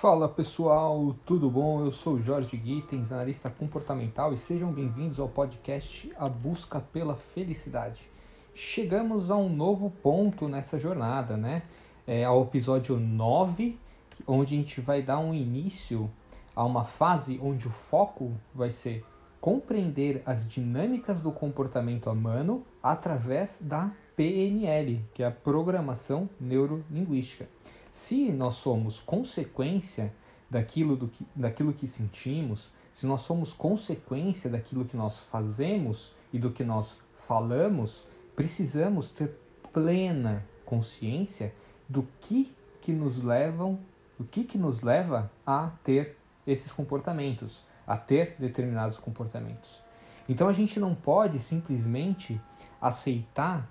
Fala pessoal, tudo bom? Eu sou Jorge Gittens, analista comportamental, e sejam bem-vindos ao podcast A Busca pela Felicidade. Chegamos a um novo ponto nessa jornada, né? É, ao episódio 9, onde a gente vai dar um início a uma fase onde o foco vai ser compreender as dinâmicas do comportamento humano através da PNL, que é a Programação Neurolinguística. Se nós somos consequência daquilo, do que, daquilo que sentimos, se nós somos consequência daquilo que nós fazemos e do que nós falamos, precisamos ter plena consciência do que que nos levam, o que que nos leva a ter esses comportamentos, a ter determinados comportamentos. Então a gente não pode simplesmente aceitar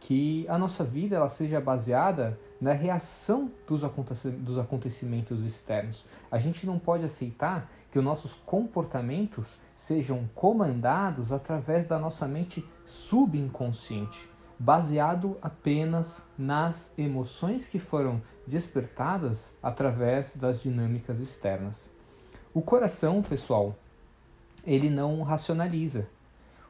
que a nossa vida ela seja baseada na reação dos, dos acontecimentos externos. A gente não pode aceitar que os nossos comportamentos sejam comandados através da nossa mente subconsciente, baseado apenas nas emoções que foram despertadas através das dinâmicas externas. O coração, pessoal, ele não racionaliza.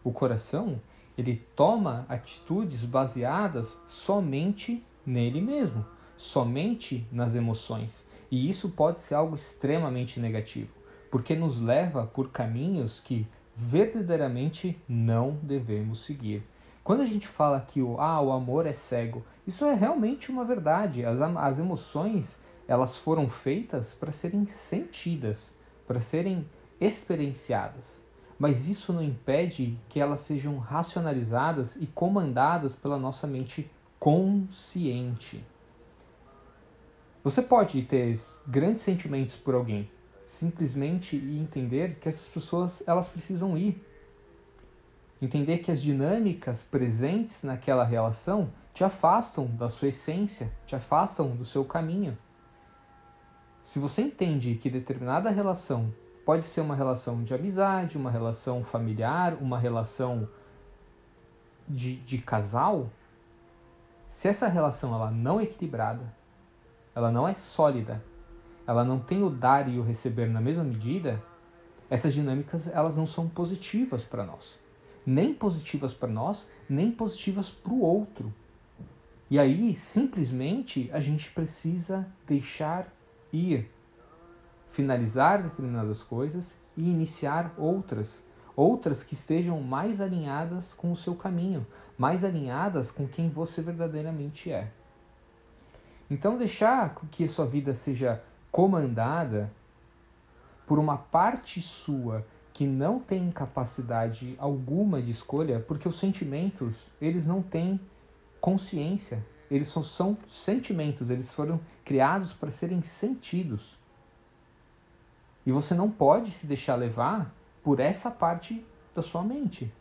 O coração, ele toma atitudes baseadas somente nele mesmo, somente nas emoções. E isso pode ser algo extremamente negativo, porque nos leva por caminhos que verdadeiramente não devemos seguir. Quando a gente fala que o, ah, o amor é cego, isso é realmente uma verdade. As, as emoções elas foram feitas para serem sentidas, para serem experienciadas mas isso não impede que elas sejam racionalizadas e comandadas pela nossa mente consciente. Você pode ter grandes sentimentos por alguém, simplesmente entender que essas pessoas elas precisam ir. Entender que as dinâmicas presentes naquela relação te afastam da sua essência, te afastam do seu caminho. Se você entende que determinada relação Pode ser uma relação de amizade, uma relação familiar, uma relação de, de casal. Se essa relação ela não é equilibrada, ela não é sólida, ela não tem o dar e o receber na mesma medida, essas dinâmicas elas não são positivas para nós. Nem positivas para nós, nem positivas para o outro. E aí, simplesmente, a gente precisa deixar ir finalizar determinadas coisas e iniciar outras, outras que estejam mais alinhadas com o seu caminho, mais alinhadas com quem você verdadeiramente é. Então, deixar que sua vida seja comandada por uma parte sua que não tem capacidade alguma de escolha, porque os sentimentos, eles não têm consciência, eles só são sentimentos, eles foram criados para serem sentidos. E você não pode se deixar levar por essa parte da sua mente.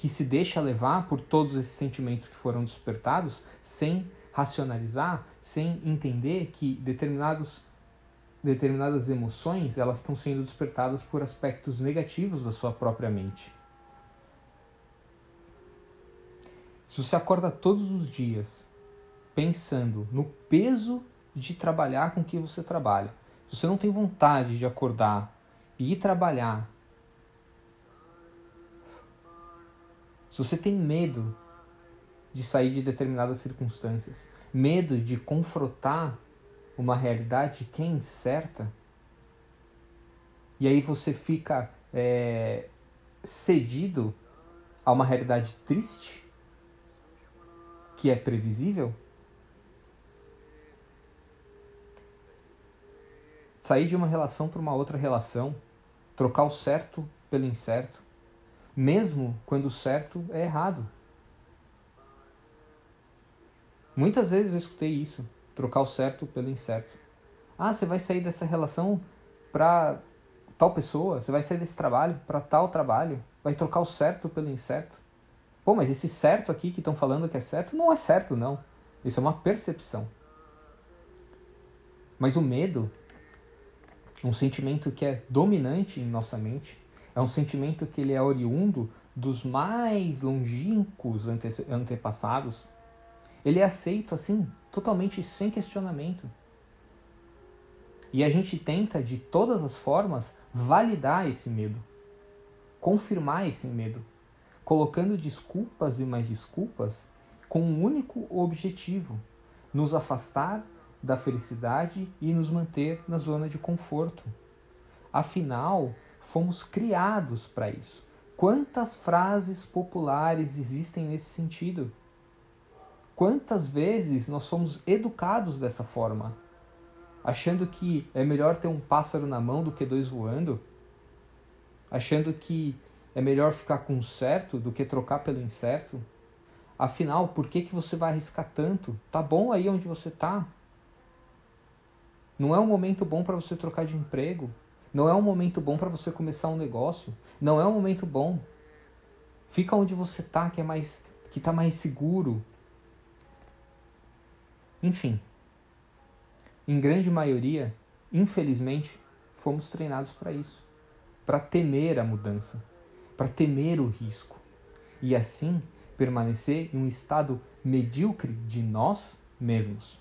Que se deixa levar por todos esses sentimentos que foram despertados sem racionalizar, sem entender que determinados determinadas emoções elas estão sendo despertadas por aspectos negativos da sua própria mente. Se você acorda todos os dias pensando no peso de trabalhar com que você trabalha, se você não tem vontade de acordar e ir trabalhar, se você tem medo de sair de determinadas circunstâncias, medo de confrontar uma realidade que é incerta, e aí você fica é, cedido a uma realidade triste, que é previsível, sair de uma relação para uma outra relação, trocar o certo pelo incerto, mesmo quando o certo é errado. Muitas vezes eu escutei isso, trocar o certo pelo incerto. Ah, você vai sair dessa relação para tal pessoa, você vai sair desse trabalho para tal trabalho, vai trocar o certo pelo incerto. Pô, mas esse certo aqui que estão falando que é certo não é certo, não. Isso é uma percepção. Mas o medo um sentimento que é dominante em nossa mente, é um sentimento que ele é oriundo dos mais longínquos ante antepassados. Ele é aceito assim, totalmente sem questionamento. E a gente tenta, de todas as formas, validar esse medo, confirmar esse medo, colocando desculpas e mais desculpas com um único objetivo: nos afastar da felicidade e nos manter na zona de conforto. Afinal, fomos criados para isso. Quantas frases populares existem nesse sentido? Quantas vezes nós somos educados dessa forma? Achando que é melhor ter um pássaro na mão do que dois voando? Achando que é melhor ficar com o certo do que trocar pelo incerto? Afinal, por que, que você vai arriscar tanto? Tá bom aí onde você tá? Não é um momento bom para você trocar de emprego? Não é um momento bom para você começar um negócio? Não é um momento bom. Fica onde você tá, que é mais que tá mais seguro, enfim, em grande maioria, infelizmente, fomos treinados para isso para temer a mudança, para temer o risco e assim permanecer em um estado medíocre de nós mesmos.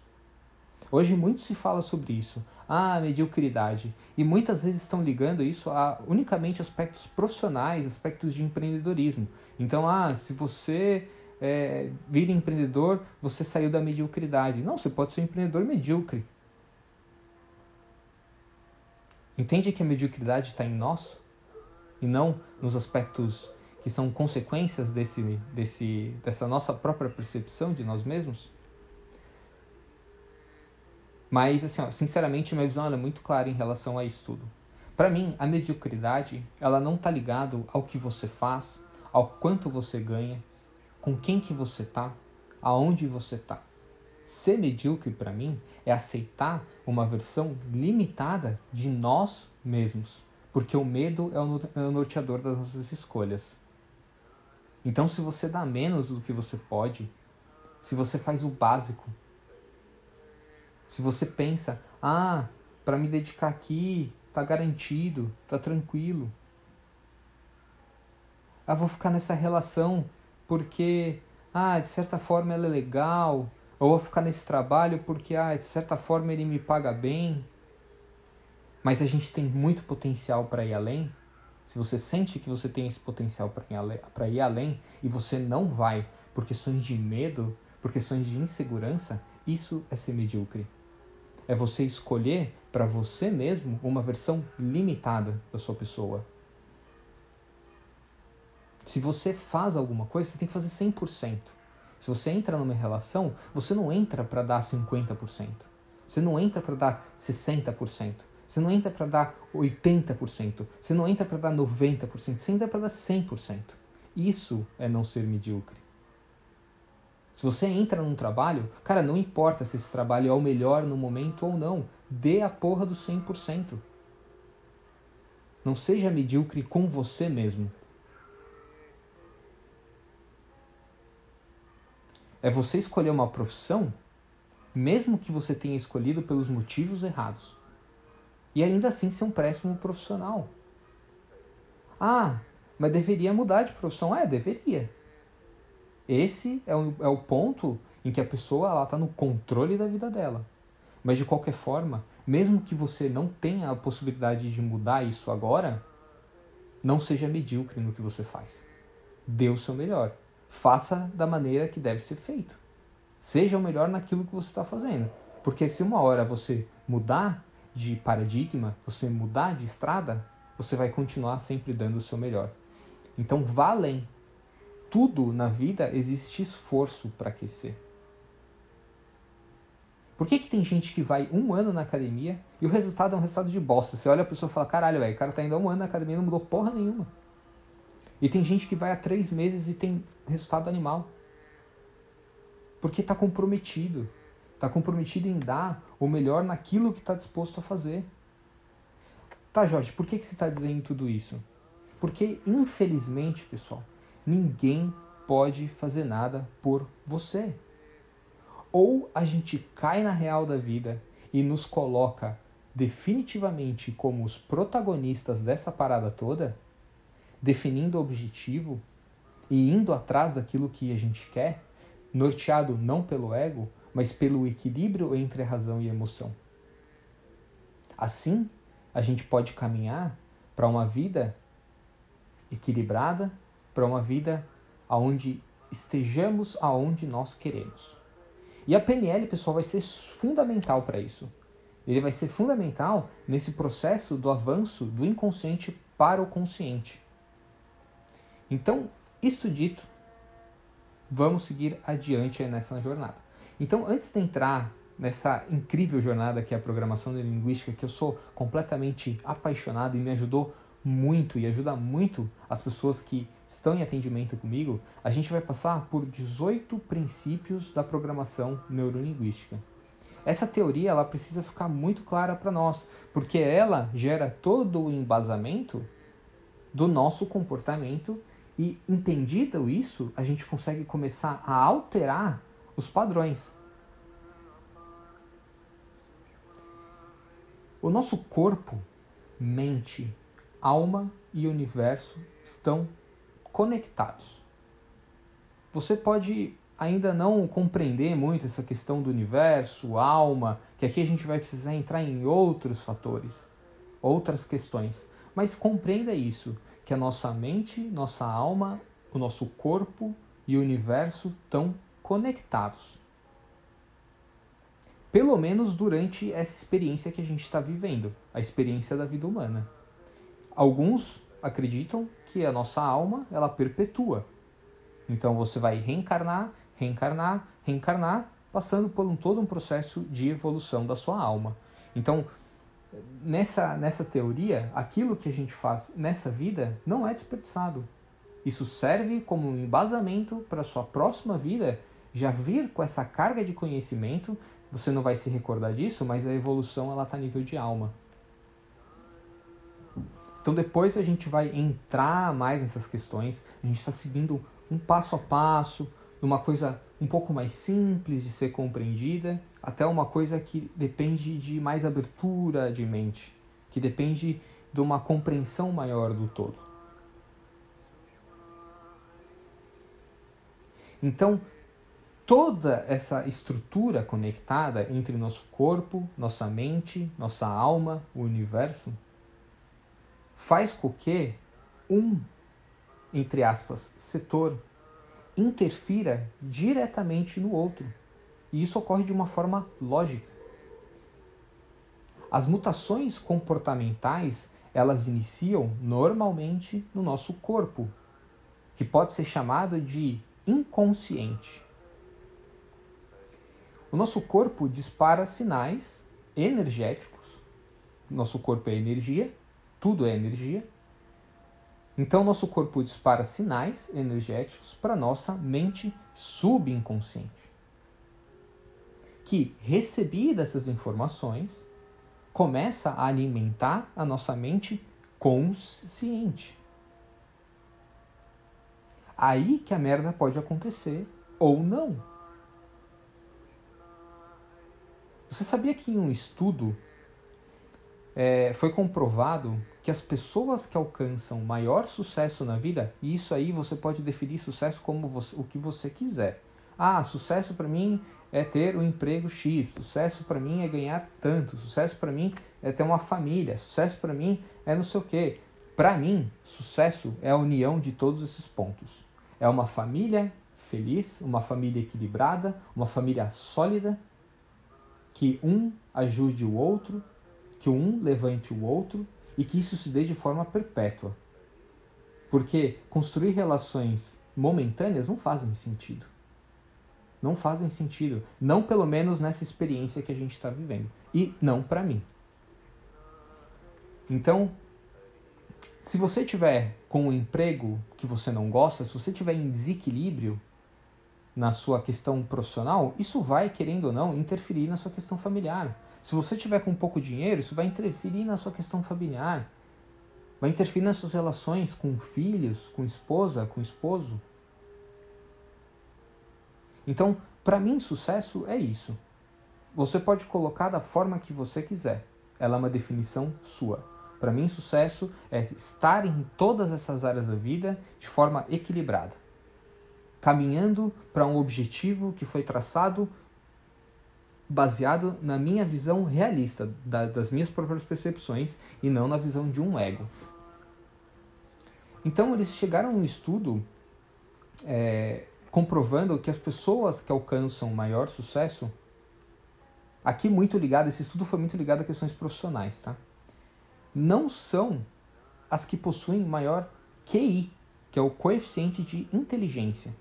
Hoje muito se fala sobre isso, a mediocridade, e muitas vezes estão ligando isso a unicamente aspectos profissionais, aspectos de empreendedorismo. Então, ah, se você é, vira empreendedor, você saiu da mediocridade. Não, você pode ser um empreendedor medíocre. Entende que a mediocridade está em nós e não nos aspectos que são consequências desse, desse, dessa nossa própria percepção de nós mesmos? Mas, assim, ó, sinceramente, minha visão é muito clara em relação a isso tudo. Para mim, a mediocridade, ela não está ligado ao que você faz, ao quanto você ganha, com quem que você tá, aonde você tá. Ser medíocre para mim é aceitar uma versão limitada de nós mesmos, porque o medo é, é o norteador das nossas escolhas. Então, se você dá menos do que você pode, se você faz o básico, se você pensa, ah, para me dedicar aqui, tá garantido, tá tranquilo. Ah, vou ficar nessa relação porque, ah, de certa forma ela é legal, ou vou ficar nesse trabalho porque, ah, de certa forma ele me paga bem. Mas a gente tem muito potencial para ir além. Se você sente que você tem esse potencial para ir além e você não vai por questões de medo, por questões de insegurança, isso é ser medíocre. É você escolher para você mesmo uma versão limitada da sua pessoa. Se você faz alguma coisa, você tem que fazer 100%. Se você entra numa relação, você não entra para dar 50%. Você não entra para dar 60%. Você não entra para dar 80%. Você não entra para dar 90%. Você entra para dar 100%. Isso é não ser medíocre. Se você entra num trabalho, cara, não importa se esse trabalho é o melhor no momento ou não, dê a porra do 100%. Não seja medíocre com você mesmo. é você escolher uma profissão, mesmo que você tenha escolhido pelos motivos errados. E ainda assim ser um péssimo profissional. Ah, mas deveria mudar de profissão. É, deveria. Esse é o, é o ponto em que a pessoa está no controle da vida dela. Mas de qualquer forma, mesmo que você não tenha a possibilidade de mudar isso agora, não seja medíocre no que você faz. Dê o seu melhor faça da maneira que deve ser feito. Seja o melhor naquilo que você está fazendo. Porque se uma hora você mudar de paradigma, você mudar de estrada, você vai continuar sempre dando o seu melhor. Então vá além. Tudo na vida existe esforço para aquecer. Por que, que tem gente que vai um ano na academia e o resultado é um resultado de bosta? Você olha a pessoa e fala, caralho, velho, o cara tá indo há um ano na academia e não mudou porra nenhuma. E tem gente que vai há três meses e tem resultado animal. Porque está comprometido. Está comprometido em dar o melhor naquilo que está disposto a fazer. Tá, Jorge, por que, que você está dizendo tudo isso? Porque, infelizmente, pessoal, ninguém pode fazer nada por você. Ou a gente cai na real da vida e nos coloca definitivamente como os protagonistas dessa parada toda, definindo o objetivo e indo atrás daquilo que a gente quer, norteado não pelo ego, mas pelo equilíbrio entre razão e emoção. Assim, a gente pode caminhar para uma vida equilibrada, para uma vida onde estejamos aonde nós queremos. E a PNL, pessoal, vai ser fundamental para isso. Ele vai ser fundamental nesse processo do avanço do inconsciente para o consciente. Então, isto dito, vamos seguir adiante nessa jornada. Então, antes de entrar nessa incrível jornada que é a programação linguística, que eu sou completamente apaixonado e me ajudou muito e ajuda muito as pessoas que estão em atendimento comigo, a gente vai passar por 18 princípios da programação neurolinguística. Essa teoria ela precisa ficar muito clara para nós, porque ela gera todo o embasamento do nosso comportamento e entendido isso, a gente consegue começar a alterar os padrões. O nosso corpo, mente, alma e universo estão conectados. Você pode ainda não compreender muito essa questão do universo, alma, que aqui a gente vai precisar entrar em outros fatores, outras questões. Mas compreenda isso, que a nossa mente, nossa alma, o nosso corpo e o universo estão conectados. Pelo menos durante essa experiência que a gente está vivendo, a experiência da vida humana. Alguns acreditam que a nossa alma ela perpetua. Então você vai reencarnar, reencarnar, reencarnar, passando por um, todo um processo de evolução da sua alma. Então, nessa, nessa teoria, aquilo que a gente faz nessa vida não é desperdiçado. Isso serve como um embasamento para a sua próxima vida já vir com essa carga de conhecimento. Você não vai se recordar disso, mas a evolução ela está a nível de alma. Então depois a gente vai entrar mais nessas questões, a gente está seguindo um passo a passo, numa coisa um pouco mais simples de ser compreendida, até uma coisa que depende de mais abertura de mente, que depende de uma compreensão maior do todo. Então, toda essa estrutura conectada entre nosso corpo, nossa mente, nossa alma, o universo, faz com que um, entre aspas, setor interfira diretamente no outro. E isso ocorre de uma forma lógica. As mutações comportamentais, elas iniciam normalmente no nosso corpo, que pode ser chamado de inconsciente. O nosso corpo dispara sinais energéticos. Nosso corpo é energia tudo é energia. Então, nosso corpo dispara sinais energéticos para nossa mente subconsciente, que, recebidas essas informações, começa a alimentar a nossa mente consciente. Aí que a merda pode acontecer ou não. Você sabia que em um estudo é, foi comprovado que as pessoas que alcançam maior sucesso na vida, e isso aí você pode definir sucesso como você, o que você quiser. Ah, sucesso para mim é ter um emprego X, sucesso para mim é ganhar tanto, sucesso para mim é ter uma família, sucesso para mim é não sei o quê. Para mim, sucesso é a união de todos esses pontos. É uma família feliz, uma família equilibrada, uma família sólida, que um ajude o outro, que um levante o outro e que isso se dê de forma perpétua. Porque construir relações momentâneas não fazem sentido. Não fazem sentido. Não pelo menos nessa experiência que a gente está vivendo. E não para mim. Então, se você tiver com um emprego que você não gosta, se você tiver em desequilíbrio na sua questão profissional, isso vai, querendo ou não, interferir na sua questão familiar. Se você tiver com pouco dinheiro, isso vai interferir na sua questão familiar. Vai interferir nas suas relações com filhos, com esposa, com esposo. Então, para mim, sucesso é isso. Você pode colocar da forma que você quiser. Ela é uma definição sua. Para mim, sucesso é estar em todas essas áreas da vida de forma equilibrada, caminhando para um objetivo que foi traçado baseado na minha visão realista, da, das minhas próprias percepções e não na visão de um ego. Então eles chegaram a um estudo é, comprovando que as pessoas que alcançam maior sucesso, aqui muito ligado, esse estudo foi muito ligado a questões profissionais, tá? Não são as que possuem maior QI, que é o coeficiente de inteligência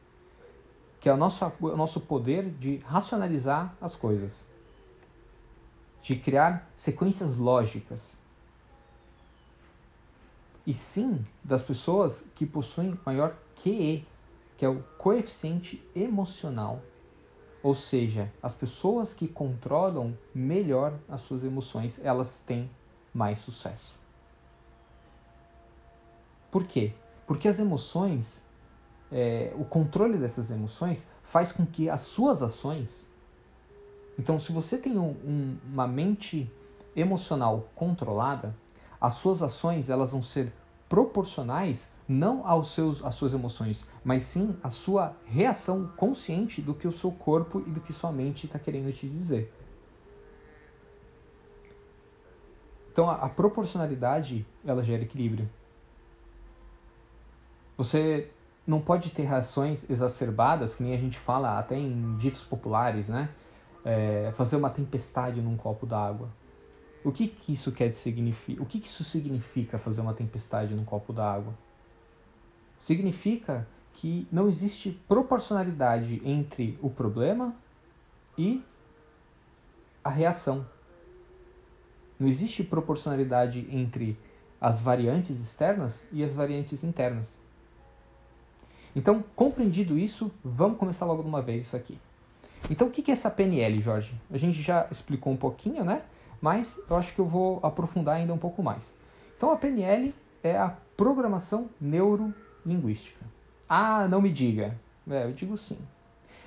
que é o nosso, o nosso poder de racionalizar as coisas, de criar sequências lógicas. E sim das pessoas que possuem maior QE, que é o coeficiente emocional. Ou seja, as pessoas que controlam melhor as suas emoções, elas têm mais sucesso. Por quê? Porque as emoções é, o controle dessas emoções faz com que as suas ações. Então, se você tem um, um, uma mente emocional controlada, as suas ações elas vão ser proporcionais não aos seus, às suas emoções, mas sim à sua reação consciente do que o seu corpo e do que sua mente está querendo te dizer. Então, a, a proporcionalidade ela gera equilíbrio. Você não pode ter reações exacerbadas, que nem a gente fala até em ditos populares, né? É, fazer uma tempestade num copo d'água. O que, que isso quer significar? O que, que isso significa fazer uma tempestade num copo d'água? Significa que não existe proporcionalidade entre o problema e a reação. Não existe proporcionalidade entre as variantes externas e as variantes internas. Então, compreendido isso, vamos começar logo de uma vez isso aqui. Então, o que é essa PNL, Jorge? A gente já explicou um pouquinho, né? Mas eu acho que eu vou aprofundar ainda um pouco mais. Então, a PNL é a programação neurolinguística. Ah, não me diga. É, eu digo sim.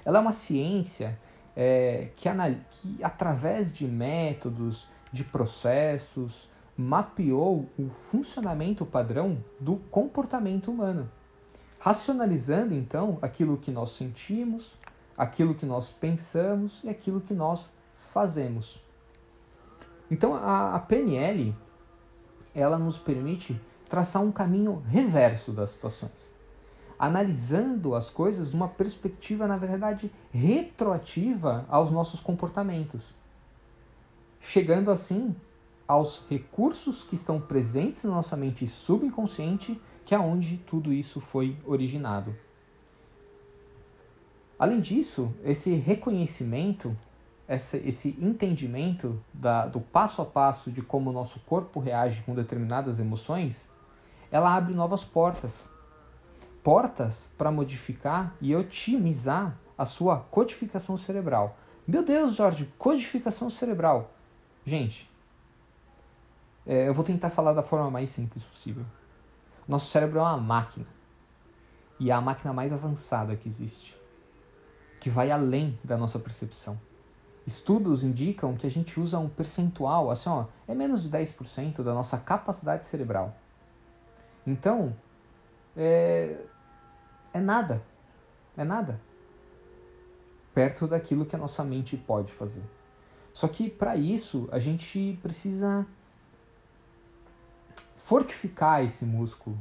Ela é uma ciência é, que, que, através de métodos, de processos, mapeou o funcionamento padrão do comportamento humano racionalizando então aquilo que nós sentimos, aquilo que nós pensamos e aquilo que nós fazemos. Então a, a PNL ela nos permite traçar um caminho reverso das situações, analisando as coisas de uma perspectiva, na verdade, retroativa aos nossos comportamentos, chegando assim aos recursos que estão presentes na nossa mente subconsciente que é onde tudo isso foi originado. Além disso, esse reconhecimento, esse, entendimento do passo a passo de como o nosso corpo reage com determinadas emoções, ela abre novas portas. Portas para modificar e otimizar a sua codificação cerebral. Meu Deus, Jorge, codificação cerebral. Gente, é, eu vou tentar falar da forma mais simples possível. Nosso cérebro é uma máquina. E é a máquina mais avançada que existe, que vai além da nossa percepção. Estudos indicam que a gente usa um percentual, assim, ó, é menos de 10% da nossa capacidade cerebral. Então, é, é nada. É nada. Perto daquilo que a nossa mente pode fazer. Só que para isso a gente precisa fortificar esse músculo.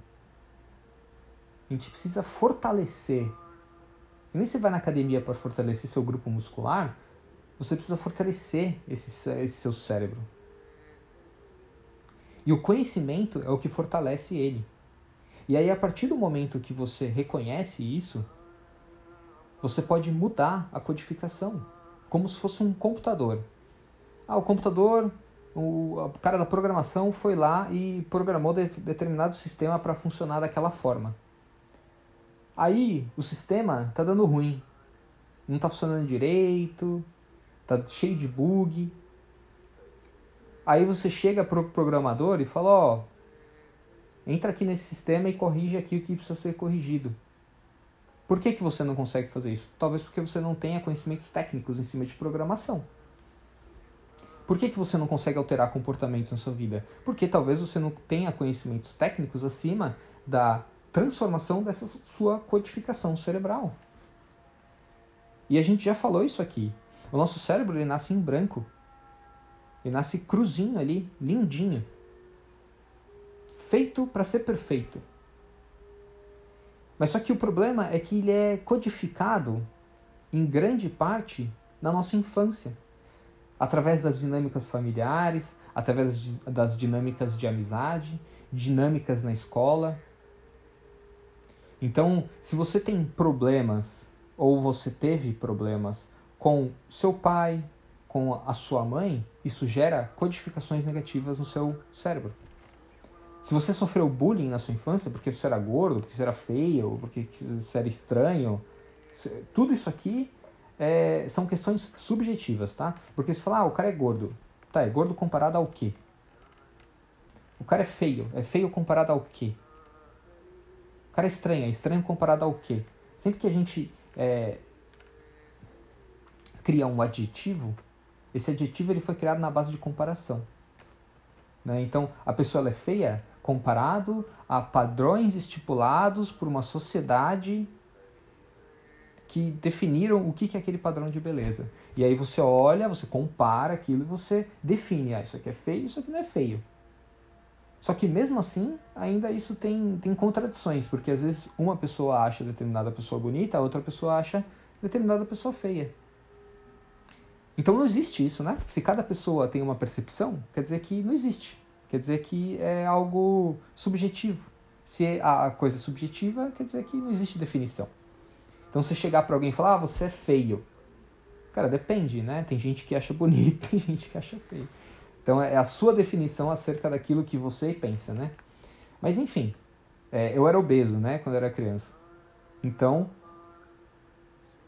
A gente precisa fortalecer. E nem você vai na academia para fortalecer seu grupo muscular, você precisa fortalecer esse, esse seu cérebro. E o conhecimento é o que fortalece ele. E aí, a partir do momento que você reconhece isso, você pode mudar a codificação, como se fosse um computador. Ah, o computador o, cara da programação foi lá e programou de, determinado sistema para funcionar daquela forma. Aí o sistema está dando ruim, não está funcionando direito, está cheio de bug. Aí você chega pro programador e fala, ó, entra aqui nesse sistema e corrige aqui o que precisa ser corrigido. Por que, que você não consegue fazer isso? Talvez porque você não tenha conhecimentos técnicos em cima de programação. Por que, que você não consegue alterar comportamentos na sua vida? Porque talvez você não tenha conhecimentos técnicos acima da transformação dessa sua codificação cerebral. E a gente já falou isso aqui. O nosso cérebro ele nasce em branco. Ele nasce cruzinho ali, lindinho. Feito para ser perfeito. Mas só que o problema é que ele é codificado em grande parte na nossa infância, através das dinâmicas familiares, através das dinâmicas de amizade, dinâmicas na escola. Então, se você tem problemas ou você teve problemas com seu pai, com a sua mãe, isso gera codificações negativas no seu cérebro. Se você sofreu bullying na sua infância porque você era gordo, porque você era feio, porque você era estranho, tudo isso aqui é, são questões subjetivas, tá? Porque você fala, ah, o cara é gordo. Tá, é gordo comparado ao quê? O cara é feio. É feio comparado ao quê? O cara é estranho. É estranho comparado ao quê? Sempre que a gente é, cria um adjetivo, esse adjetivo ele foi criado na base de comparação. Né? Então, a pessoa é feia comparado a padrões estipulados por uma sociedade que definiram o que é aquele padrão de beleza. E aí você olha, você compara aquilo e você define, ah, isso aqui é feio, isso aqui não é feio. Só que mesmo assim, ainda isso tem, tem contradições, porque às vezes uma pessoa acha determinada pessoa bonita, a outra pessoa acha determinada pessoa feia. Então não existe isso, né? Se cada pessoa tem uma percepção, quer dizer que não existe. Quer dizer que é algo subjetivo. Se a coisa é subjetiva, quer dizer que não existe definição. Então, você chegar para alguém e falar, ah, você é feio. Cara, depende, né? Tem gente que acha bonito, tem gente que acha feio. Então, é a sua definição acerca daquilo que você pensa, né? Mas, enfim, é, eu era obeso, né, quando era criança. Então,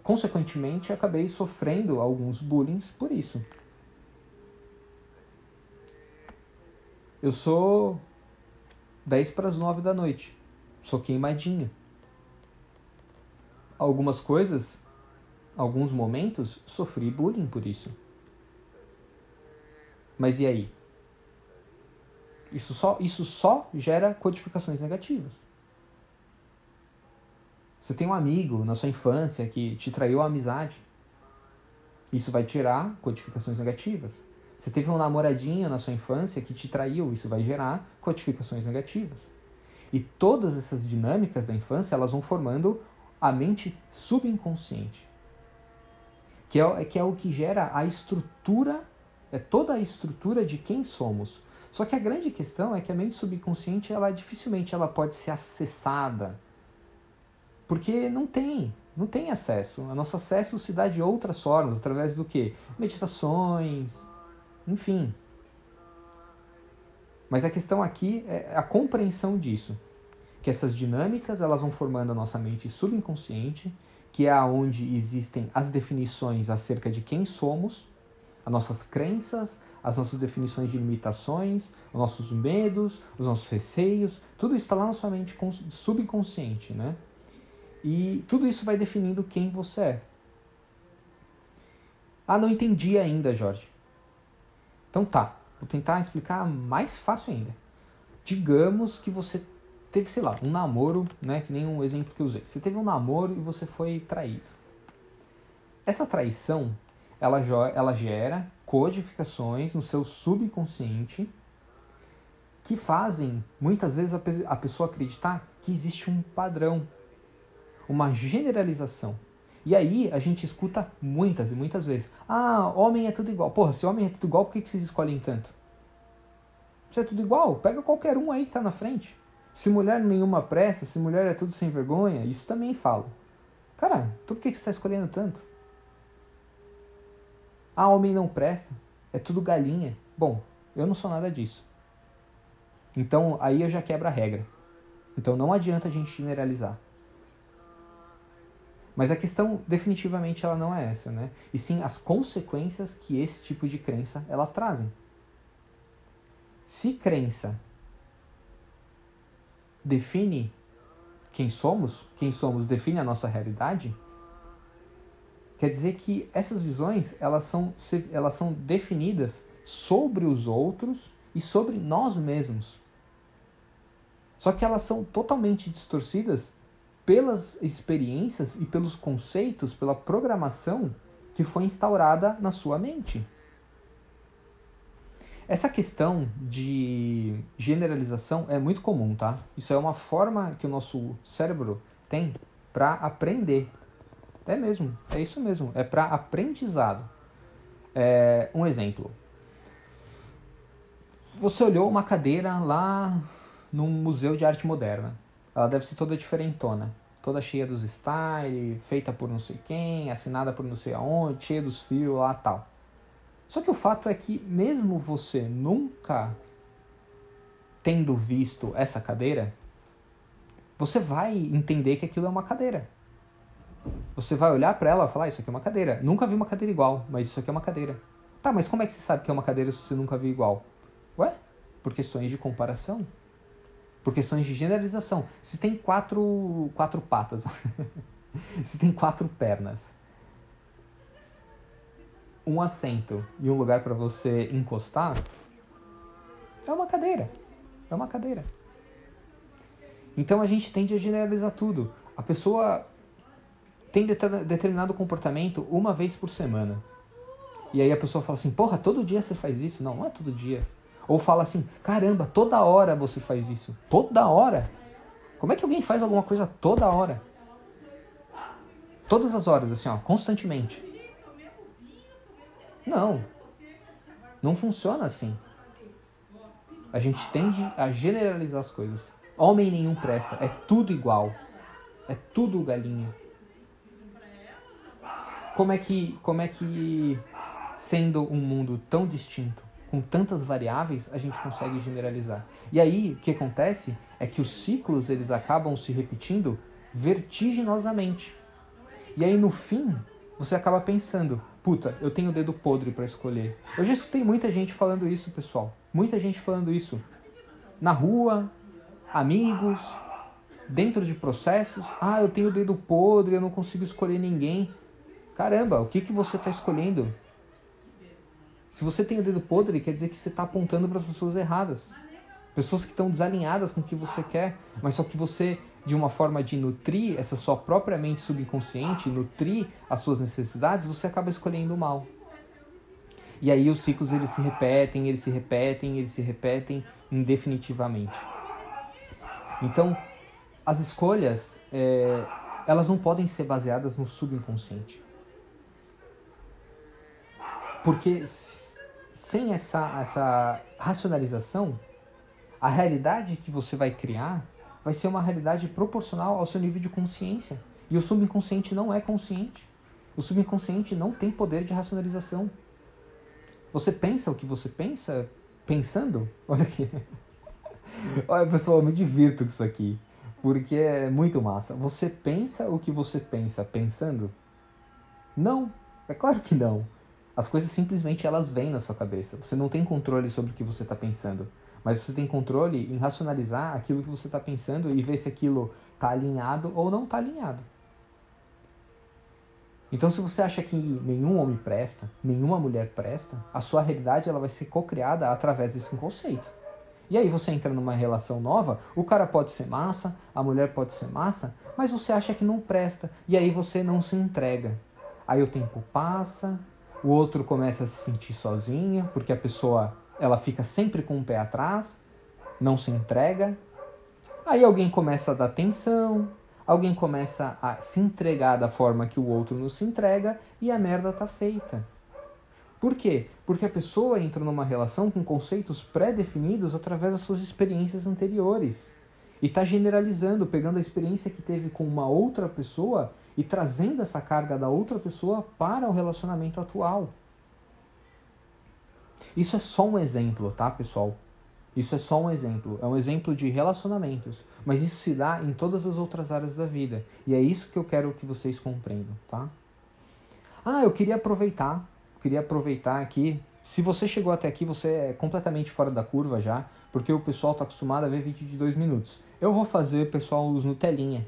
consequentemente, acabei sofrendo alguns bullying por isso. Eu sou 10 para as 9 da noite. Sou queimadinha algumas coisas, alguns momentos, sofri bullying por isso. Mas e aí? Isso só, isso só gera codificações negativas. Você tem um amigo na sua infância que te traiu a amizade. Isso vai gerar codificações negativas. Você teve um namoradinho na sua infância que te traiu. Isso vai gerar codificações negativas. E todas essas dinâmicas da infância, elas vão formando a mente subconsciente, que é, que é o que gera a estrutura, é toda a estrutura de quem somos. Só que a grande questão é que a mente subconsciente, ela dificilmente ela pode ser acessada, porque não tem, não tem acesso. O nosso acesso se dá de outras formas, através do que? Meditações, enfim. Mas a questão aqui é a compreensão disso que essas dinâmicas elas vão formando a nossa mente subconsciente, que é onde existem as definições acerca de quem somos, as nossas crenças, as nossas definições de limitações, os nossos medos, os nossos receios, tudo isso está lá na sua mente subconsciente, né? E tudo isso vai definindo quem você é. Ah, não entendi ainda, Jorge. Então tá, vou tentar explicar mais fácil ainda. Digamos que você teve, sei lá, um namoro, né, que nem um exemplo que eu usei. Você teve um namoro e você foi traído. Essa traição, ela, ela gera codificações no seu subconsciente que fazem, muitas vezes, a pessoa acreditar que existe um padrão, uma generalização. E aí a gente escuta muitas e muitas vezes: ah, homem é tudo igual. Porra, se homem é tudo igual, por que, que vocês escolhem tanto? Se é tudo igual, pega qualquer um aí que tá na frente. Se mulher nenhuma presta, se mulher é tudo sem vergonha, isso também falo. Cara, por que, que você está escolhendo tanto? Ah, homem não presta, é tudo galinha. Bom, eu não sou nada disso. Então aí eu já quebro a regra. Então não adianta a gente generalizar. Mas a questão definitivamente ela não é essa, né? E sim as consequências que esse tipo de crença elas trazem. Se crença define quem somos, quem somos define a nossa realidade, quer dizer que essas visões elas são, elas são definidas sobre os outros e sobre nós mesmos. Só que elas são totalmente distorcidas pelas experiências e pelos conceitos, pela programação que foi instaurada na sua mente. Essa questão de generalização é muito comum, tá? Isso é uma forma que o nosso cérebro tem para aprender. É mesmo, é isso mesmo, é para aprendizado. É, um exemplo. Você olhou uma cadeira lá num museu de arte moderna. Ela deve ser toda diferentona, toda cheia dos style, feita por não sei quem, assinada por não sei aonde, cheia dos fios lá tal. Só que o fato é que mesmo você nunca tendo visto essa cadeira, você vai entender que aquilo é uma cadeira. Você vai olhar para ela e falar: ah, Isso aqui é uma cadeira. Nunca vi uma cadeira igual, mas isso aqui é uma cadeira. Tá, mas como é que você sabe que é uma cadeira se você nunca viu igual? Ué? Por questões de comparação. Por questões de generalização. Se tem quatro, quatro patas, se tem quatro pernas, um assento e um lugar para você encostar, é uma cadeira. É uma cadeira. Então a gente tende a generalizar tudo. A pessoa tem determinado comportamento uma vez por semana. E aí a pessoa fala assim, porra, todo dia você faz isso? Não, não é todo dia. Ou fala assim, caramba, toda hora você faz isso. Toda hora? Como é que alguém faz alguma coisa toda hora? Todas as horas, assim, ó, constantemente. Não. Não funciona assim. A gente tende a generalizar as coisas. Homem nenhum presta, é tudo igual. É tudo galinha como é que, como é que sendo um mundo tão distinto, com tantas variáveis, a gente consegue generalizar? E aí, o que acontece é que os ciclos eles acabam se repetindo vertiginosamente. E aí, no fim, você acaba pensando, puta, eu tenho o dedo podre para escolher. Eu já escutei muita gente falando isso, pessoal. Muita gente falando isso. Na rua, amigos, dentro de processos. Ah, eu tenho o dedo podre, eu não consigo escolher ninguém. Caramba, o que, que você está escolhendo? Se você tem o dedo podre, quer dizer que você está apontando para as pessoas erradas. Pessoas que estão desalinhadas com o que você quer, mas só que você, de uma forma de nutrir essa sua própria mente subconsciente, nutrir as suas necessidades, você acaba escolhendo o mal. E aí os ciclos eles se repetem, eles se repetem, eles se repetem indefinitivamente. Então, as escolhas, é, elas não podem ser baseadas no subconsciente. Porque sem essa, essa racionalização, a realidade que você vai criar vai ser uma realidade proporcional ao seu nível de consciência. E o subconsciente não é consciente. O subconsciente não tem poder de racionalização. Você pensa o que você pensa pensando? Olha aqui. Olha, pessoal, eu me divirto com isso aqui. Porque é muito massa. Você pensa o que você pensa pensando? Não. É claro que não. As coisas simplesmente elas vêm na sua cabeça. Você não tem controle sobre o que você está pensando, mas você tem controle em racionalizar aquilo que você está pensando e ver se aquilo está alinhado ou não está alinhado. Então, se você acha que nenhum homem presta, nenhuma mulher presta, a sua realidade ela vai ser co-criada através desse conceito. E aí você entra numa relação nova, o cara pode ser massa, a mulher pode ser massa, mas você acha que não presta, e aí você não se entrega. Aí o tempo passa, o outro começa a se sentir sozinha, porque a pessoa ela fica sempre com o pé atrás, não se entrega. Aí alguém começa a dar atenção, alguém começa a se entregar da forma que o outro não se entrega e a merda tá feita. Por quê? Porque a pessoa entra numa relação com conceitos pré-definidos através das suas experiências anteriores. E está generalizando, pegando a experiência que teve com uma outra pessoa e trazendo essa carga da outra pessoa para o relacionamento atual. Isso é só um exemplo, tá, pessoal? Isso é só um exemplo. É um exemplo de relacionamentos. Mas isso se dá em todas as outras áreas da vida. E é isso que eu quero que vocês compreendam, tá? Ah, eu queria aproveitar. Queria aproveitar aqui. Se você chegou até aqui, você é completamente fora da curva já. Porque o pessoal está acostumado a ver vídeo de dois minutos. Eu vou fazer, pessoal, os Nutelinha.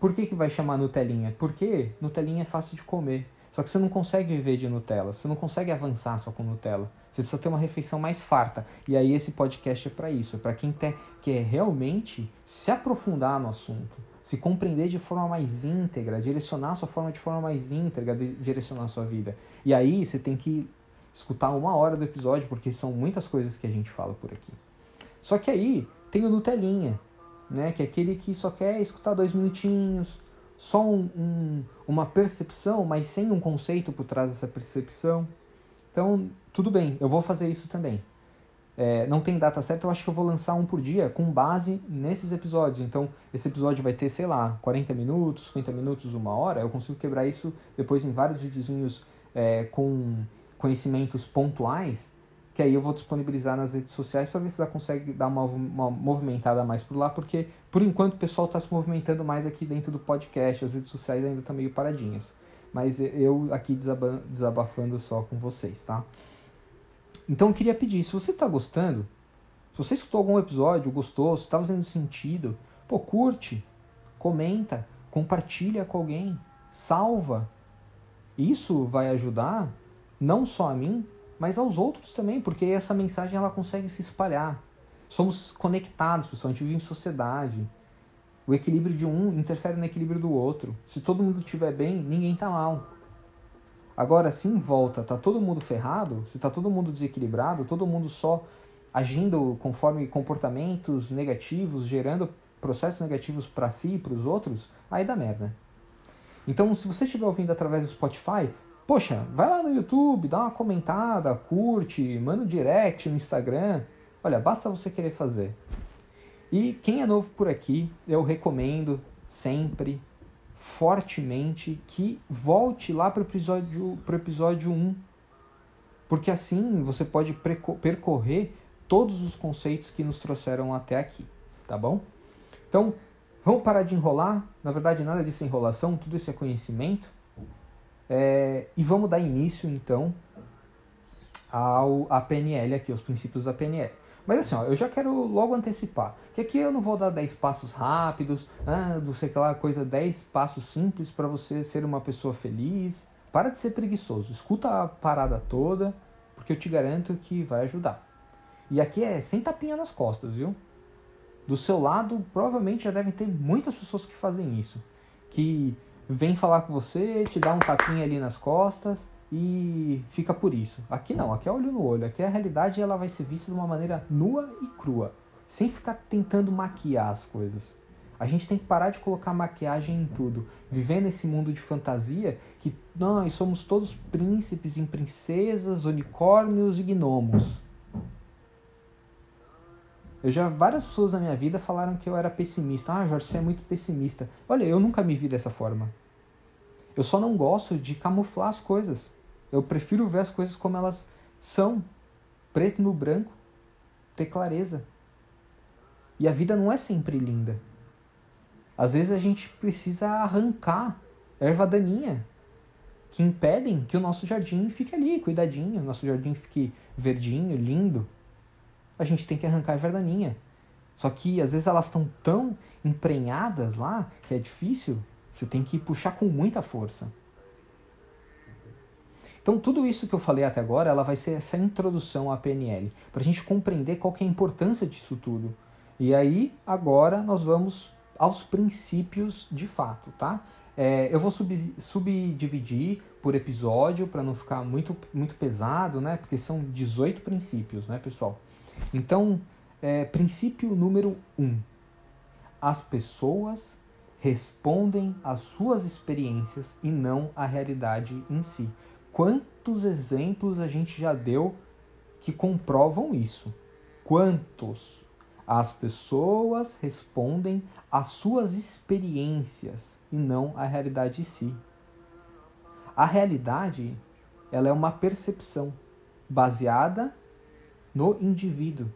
Por que, que vai chamar Nutelinha? Porque Nutelinha é fácil de comer. Só que você não consegue viver de Nutella, você não consegue avançar só com Nutella. Você precisa ter uma refeição mais farta. E aí esse podcast é para isso, é para quem quer realmente se aprofundar no assunto, se compreender de forma mais íntegra, direcionar sua forma de forma mais íntegra, de direcionar sua vida. E aí você tem que escutar uma hora do episódio, porque são muitas coisas que a gente fala por aqui. Só que aí tem o Nutelinha, né? Que é aquele que só quer escutar dois minutinhos, só um, um, uma percepção, mas sem um conceito por trás dessa percepção. Então, tudo bem, eu vou fazer isso também. É, não tem data certa, eu acho que eu vou lançar um por dia com base nesses episódios. Então, esse episódio vai ter, sei lá, 40 minutos, 50 minutos, uma hora. Eu consigo quebrar isso depois em vários videozinhos é, com conhecimentos pontuais, que aí eu vou disponibilizar nas redes sociais para ver se ela consegue dar uma, uma movimentada mais por lá, porque por enquanto o pessoal está se movimentando mais aqui dentro do podcast, as redes sociais ainda estão meio paradinhas. Mas eu aqui desabafando só com vocês, tá? Então eu queria pedir, se você está gostando, se você escutou algum episódio, gostou, se está fazendo sentido, pô, curte, comenta, compartilha com alguém, salva. Isso vai ajudar não só a mim, mas aos outros também, porque essa mensagem ela consegue se espalhar. Somos conectados, pessoal, a gente vive em sociedade. O equilíbrio de um interfere no equilíbrio do outro. Se todo mundo estiver bem, ninguém está mal. Agora, se em volta tá todo mundo ferrado, se tá todo mundo desequilibrado, todo mundo só agindo conforme comportamentos negativos, gerando processos negativos para si e para os outros, aí dá merda. Então, se você estiver ouvindo através do Spotify, poxa, vai lá no YouTube, dá uma comentada, curte, manda um direct no Instagram. Olha, basta você querer fazer. E quem é novo por aqui, eu recomendo sempre fortemente que volte lá para o episódio, pro episódio 1. Porque assim você pode percorrer todos os conceitos que nos trouxeram até aqui, tá bom? Então, vamos parar de enrolar. Na verdade, nada disso é enrolação, tudo isso é conhecimento. É, e vamos dar início, então, ao a PNL aqui, aos princípios da PNL. Mas assim, ó, eu já quero logo antecipar que aqui eu não vou dar 10 passos rápidos, ah, não sei aquela coisa, 10 passos simples para você ser uma pessoa feliz. Para de ser preguiçoso, escuta a parada toda, porque eu te garanto que vai ajudar. E aqui é sem tapinha nas costas, viu? Do seu lado, provavelmente já devem ter muitas pessoas que fazem isso. Que vem falar com você, te dá um tapinha ali nas costas e fica por isso. Aqui não, aqui é olho no olho, aqui a realidade ela vai ser vista de uma maneira nua e crua, sem ficar tentando maquiar as coisas. A gente tem que parar de colocar maquiagem em tudo, viver nesse mundo de fantasia que nós somos todos príncipes e princesas, unicórnios e gnomos. Eu já várias pessoas na minha vida falaram que eu era pessimista. Ah, Jorge, você é muito pessimista. Olha, eu nunca me vi dessa forma. Eu só não gosto de camuflar as coisas. Eu prefiro ver as coisas como elas são, preto no branco, ter clareza. E a vida não é sempre linda. Às vezes a gente precisa arrancar erva daninha que impedem que o nosso jardim fique ali, cuidadinho, o nosso jardim fique verdinho, lindo. A gente tem que arrancar a erva daninha. Só que às vezes elas estão tão emprenhadas lá que é difícil. Você tem que puxar com muita força. Então, tudo isso que eu falei até agora, ela vai ser essa introdução à PNL, para a gente compreender qual é a importância disso tudo. E aí, agora, nós vamos aos princípios de fato, tá? É, eu vou sub, subdividir por episódio para não ficar muito, muito pesado, né? Porque são 18 princípios, né, pessoal? Então, é, princípio número 1. Um, as pessoas respondem às suas experiências e não à realidade em si. Quantos exemplos a gente já deu que comprovam isso? Quantos? As pessoas respondem às suas experiências e não à realidade em si. A realidade, ela é uma percepção baseada no indivíduo.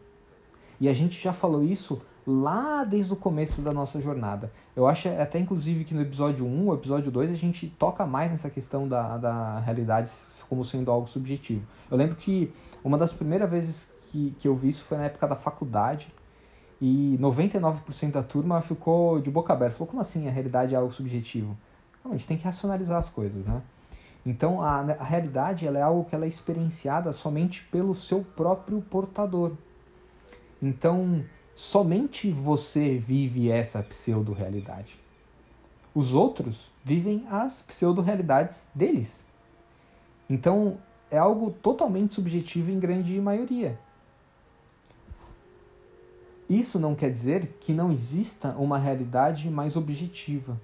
E a gente já falou isso lá desde o começo da nossa jornada. Eu acho até inclusive que no episódio 1, o episódio 2, a gente toca mais nessa questão da, da realidade como sendo algo subjetivo. Eu lembro que uma das primeiras vezes que, que eu vi isso foi na época da faculdade e 99% da turma ficou de boca aberta. Falou, como assim a realidade é algo subjetivo? Não, a gente tem que racionalizar as coisas, né? Então a, a realidade é algo que ela é experienciada somente pelo seu próprio portador. Então, somente você vive essa pseudo-realidade. Os outros vivem as pseudo-realidades deles. Então, é algo totalmente subjetivo em grande maioria. Isso não quer dizer que não exista uma realidade mais objetiva,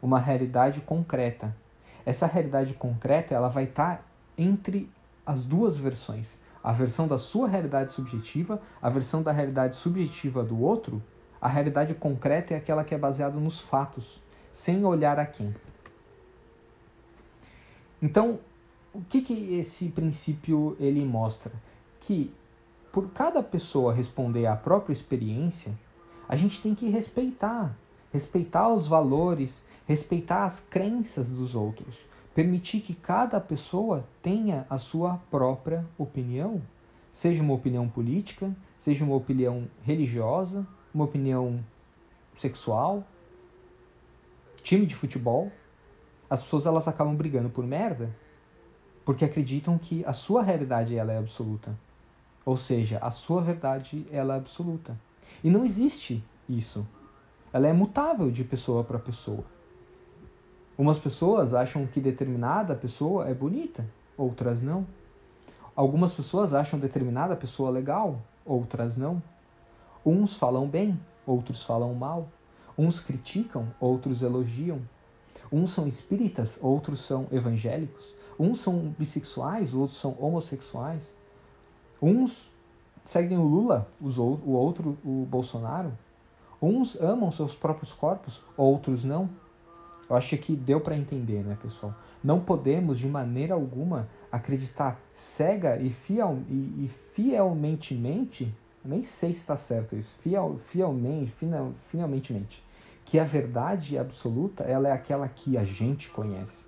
uma realidade concreta. Essa realidade concreta ela vai estar tá entre as duas versões, a versão da sua realidade subjetiva, a versão da realidade subjetiva do outro. A realidade concreta é aquela que é baseada nos fatos, sem olhar a quem. Então, o que, que esse princípio ele mostra? Que por cada pessoa responder à própria experiência, a gente tem que respeitar, respeitar os valores, respeitar as crenças dos outros, permitir que cada pessoa tenha a sua própria opinião, seja uma opinião política, seja uma opinião religiosa, uma opinião sexual, time de futebol. As pessoas elas acabam brigando por merda porque acreditam que a sua realidade ela é absoluta. Ou seja, a sua verdade ela é absoluta. E não existe isso. Ela é mutável de pessoa para pessoa. Umas pessoas acham que determinada pessoa é bonita, outras não. Algumas pessoas acham determinada pessoa legal, outras não. Uns falam bem, outros falam mal. Uns criticam, outros elogiam. Uns são espíritas, outros são evangélicos. Uns são bissexuais, outros são homossexuais. Uns seguem o Lula, o outro o Bolsonaro. Uns amam seus próprios corpos, outros não. Eu acho que deu para entender, né, pessoal? Não podemos de maneira alguma acreditar cega e, fiel, e, e fielmente, nem sei se está certo isso, fiel, fielmente, final, finalmente, que a verdade absoluta ela é aquela que a gente conhece,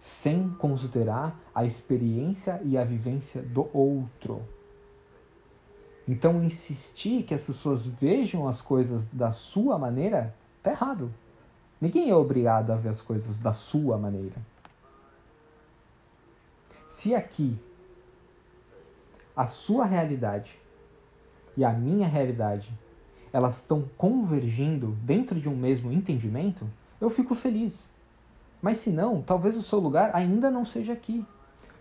sem considerar a experiência e a vivência do outro. Então, insistir que as pessoas vejam as coisas da sua maneira está errado. Ninguém é obrigado a ver as coisas da sua maneira. Se aqui a sua realidade e a minha realidade elas estão convergindo dentro de um mesmo entendimento, eu fico feliz. Mas se não, talvez o seu lugar ainda não seja aqui.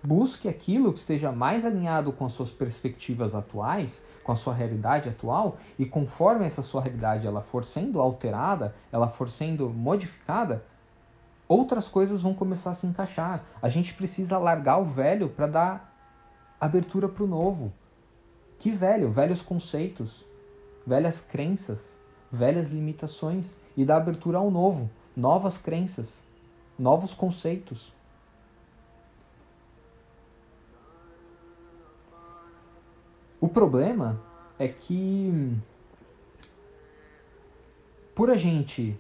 Busque aquilo que esteja mais alinhado com as suas perspectivas atuais, com a sua realidade atual, e conforme essa sua realidade ela for sendo alterada, ela for sendo modificada, outras coisas vão começar a se encaixar. A gente precisa largar o velho para dar abertura para o novo. Que velho? Velhos conceitos, velhas crenças, velhas limitações e dar abertura ao novo, novas crenças, novos conceitos. O problema é que por a gente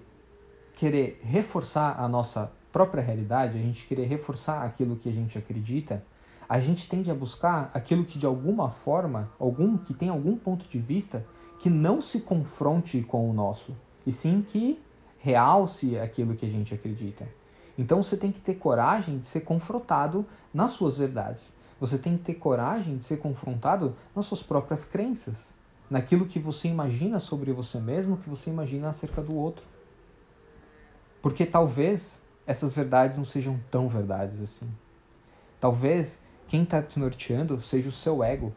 querer reforçar a nossa própria realidade, a gente querer reforçar aquilo que a gente acredita, a gente tende a buscar aquilo que de alguma forma, algum que tem algum ponto de vista que não se confronte com o nosso, e sim que realce aquilo que a gente acredita. Então você tem que ter coragem de ser confrontado nas suas verdades. Você tem que ter coragem de ser confrontado nas suas próprias crenças, naquilo que você imagina sobre você mesmo, que você imagina acerca do outro. Porque talvez essas verdades não sejam tão verdades assim. Talvez quem está te norteando seja o seu ego,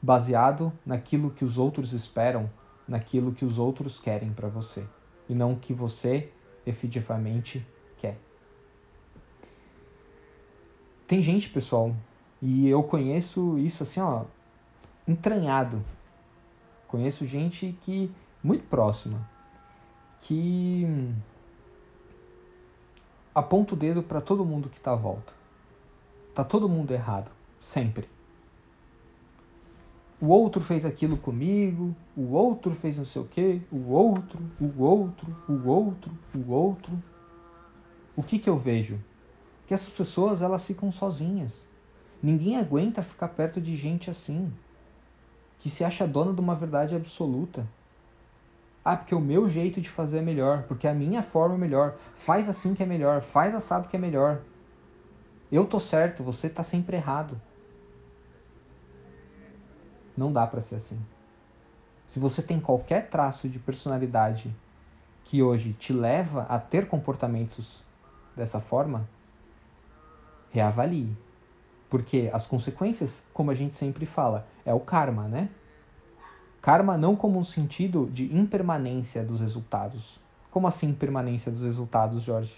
baseado naquilo que os outros esperam, naquilo que os outros querem para você, e não o que você efetivamente Tem gente, pessoal, e eu conheço isso assim, ó, entranhado. Conheço gente que muito próxima que aponta o dedo para todo mundo que está à volta. Tá todo mundo errado, sempre. O outro fez aquilo comigo, o outro fez não sei o quê, o outro, o outro, o outro, o outro. O que que eu vejo? Que essas pessoas elas ficam sozinhas. Ninguém aguenta ficar perto de gente assim, que se acha dona de uma verdade absoluta. Ah, porque o meu jeito de fazer é melhor, porque a minha forma é melhor. Faz assim que é melhor, faz assado que é melhor. Eu tô certo, você tá sempre errado. Não dá para ser assim. Se você tem qualquer traço de personalidade que hoje te leva a ter comportamentos dessa forma, reavalie. Porque as consequências, como a gente sempre fala, é o karma, né? Karma não como um sentido de impermanência dos resultados. Como assim impermanência dos resultados, Jorge?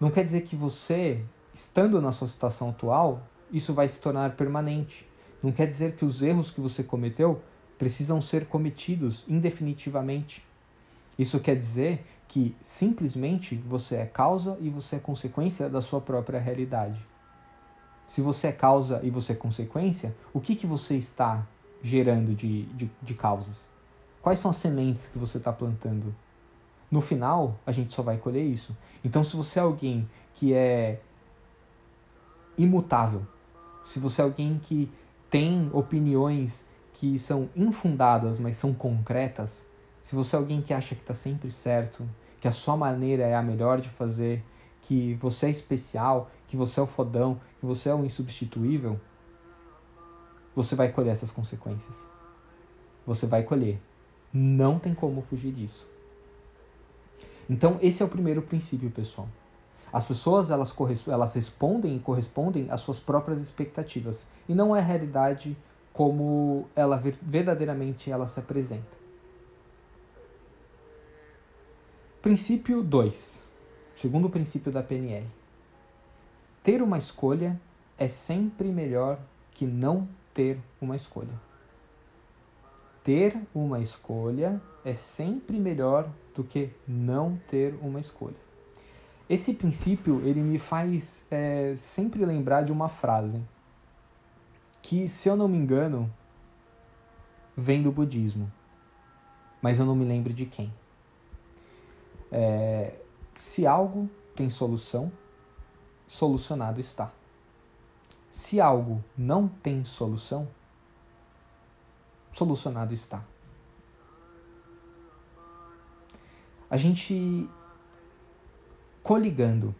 Não quer dizer que você, estando na sua situação atual, isso vai se tornar permanente. Não quer dizer que os erros que você cometeu precisam ser cometidos indefinitivamente. Isso quer dizer que simplesmente você é causa e você é consequência da sua própria realidade. Se você é causa e você é consequência, o que, que você está gerando de, de, de causas? Quais são as sementes que você está plantando? No final, a gente só vai colher isso. Então, se você é alguém que é imutável, se você é alguém que tem opiniões que são infundadas, mas são concretas, se você é alguém que acha que está sempre certo, que a sua maneira é a melhor de fazer, que você é especial, que você é o fodão, que você é o insubstituível, você vai colher essas consequências. Você vai colher. Não tem como fugir disso. Então, esse é o primeiro princípio, pessoal. As pessoas elas, elas respondem e correspondem às suas próprias expectativas e não é a realidade como ela verdadeiramente ela se apresenta. Princípio 2. Segundo princípio da PNL. Ter uma escolha é sempre melhor que não ter uma escolha. Ter uma escolha é sempre melhor do que não ter uma escolha. Esse princípio ele me faz é, sempre lembrar de uma frase que, se eu não me engano, vem do budismo, mas eu não me lembro de quem. É, se algo tem solução, solucionado está. Se algo não tem solução, solucionado está. A gente coligando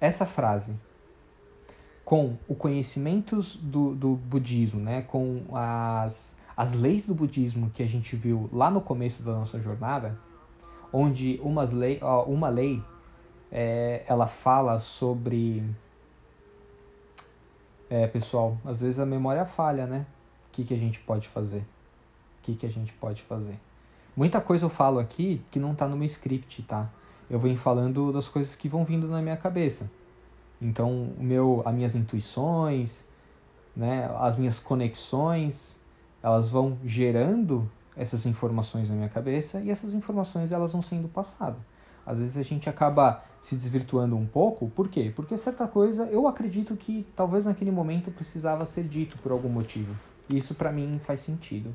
essa frase com o conhecimento do, do budismo, né, com as, as leis do budismo que a gente viu lá no começo da nossa jornada, onde umas lei, uma lei é, ela fala sobre. É, pessoal, às vezes a memória falha, né? O que, que a gente pode fazer? O que, que a gente pode fazer? Muita coisa eu falo aqui que não tá no meu script, tá? Eu venho falando das coisas que vão vindo na minha cabeça. Então, o meu, as minhas intuições, né, as minhas conexões, elas vão gerando essas informações na minha cabeça e essas informações elas vão sendo passadas. Às vezes a gente acaba se desvirtuando um pouco, por quê? Porque certa coisa eu acredito que talvez naquele momento precisava ser dito por algum motivo. E isso para mim faz sentido.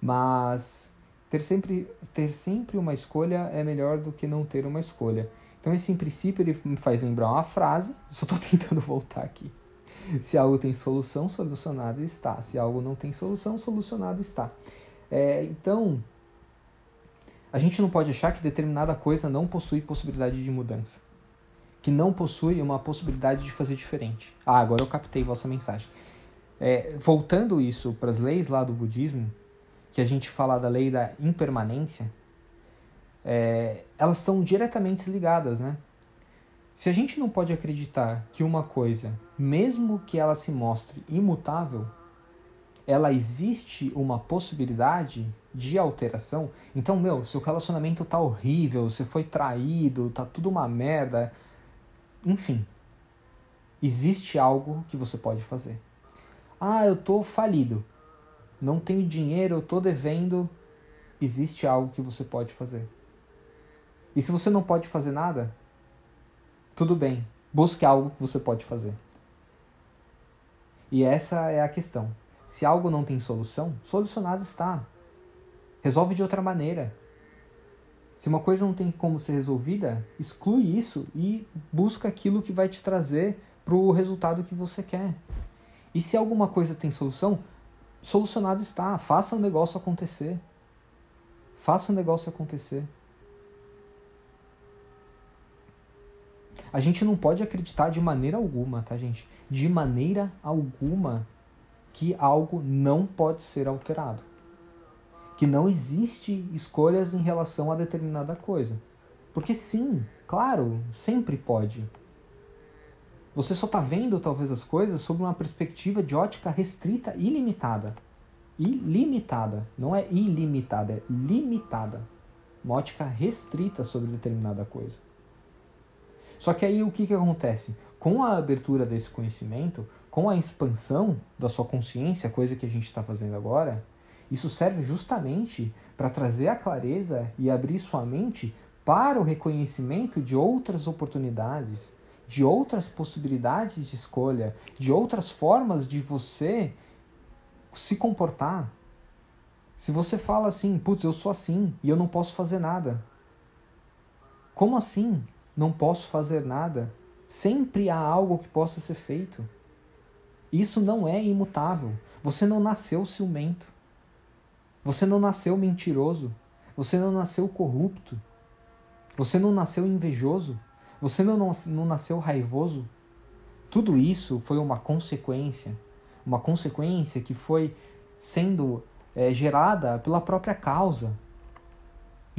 Mas ter sempre, ter sempre uma escolha é melhor do que não ter uma escolha. Então esse princípio ele me faz lembrar uma frase, só estou tentando voltar aqui. Se algo tem solução, solucionado está. Se algo não tem solução, solucionado está. É, então, a gente não pode achar que determinada coisa não possui possibilidade de mudança. Que não possui uma possibilidade de fazer diferente. Ah, agora eu captei vossa mensagem. É, voltando isso para as leis lá do budismo, que a gente fala da lei da impermanência, é, elas estão diretamente ligadas, né? Se a gente não pode acreditar que uma coisa, mesmo que ela se mostre imutável, ela existe uma possibilidade de alteração. Então, meu, seu relacionamento tá horrível, você foi traído, tá tudo uma merda. Enfim, existe algo que você pode fazer. Ah, eu tô falido. Não tenho dinheiro, eu tô devendo. Existe algo que você pode fazer. E se você não pode fazer nada, tudo bem. Busque algo que você pode fazer. E essa é a questão. Se algo não tem solução, solucionado está. Resolve de outra maneira. Se uma coisa não tem como ser resolvida, exclui isso e busca aquilo que vai te trazer para o resultado que você quer. E se alguma coisa tem solução, solucionado está. Faça o negócio acontecer. Faça o negócio acontecer. A gente não pode acreditar de maneira alguma, tá, gente? De maneira alguma que algo não pode ser alterado. que não existe escolhas em relação a determinada coisa. Porque sim, claro, sempre pode. Você só está vendo talvez as coisas sob uma perspectiva de ótica restrita e limitada. Ilimitada, não é ilimitada, é limitada. Uma ótica restrita sobre determinada coisa. Só que aí o que, que acontece? Com a abertura desse conhecimento, com a expansão da sua consciência, coisa que a gente está fazendo agora, isso serve justamente para trazer a clareza e abrir sua mente para o reconhecimento de outras oportunidades, de outras possibilidades de escolha, de outras formas de você se comportar. Se você fala assim, putz, eu sou assim e eu não posso fazer nada. Como assim? Não posso fazer nada? Sempre há algo que possa ser feito. Isso não é imutável. Você não nasceu ciumento. Você não nasceu mentiroso. Você não nasceu corrupto. Você não nasceu invejoso. Você não, não nasceu raivoso. Tudo isso foi uma consequência. Uma consequência que foi sendo é, gerada pela própria causa.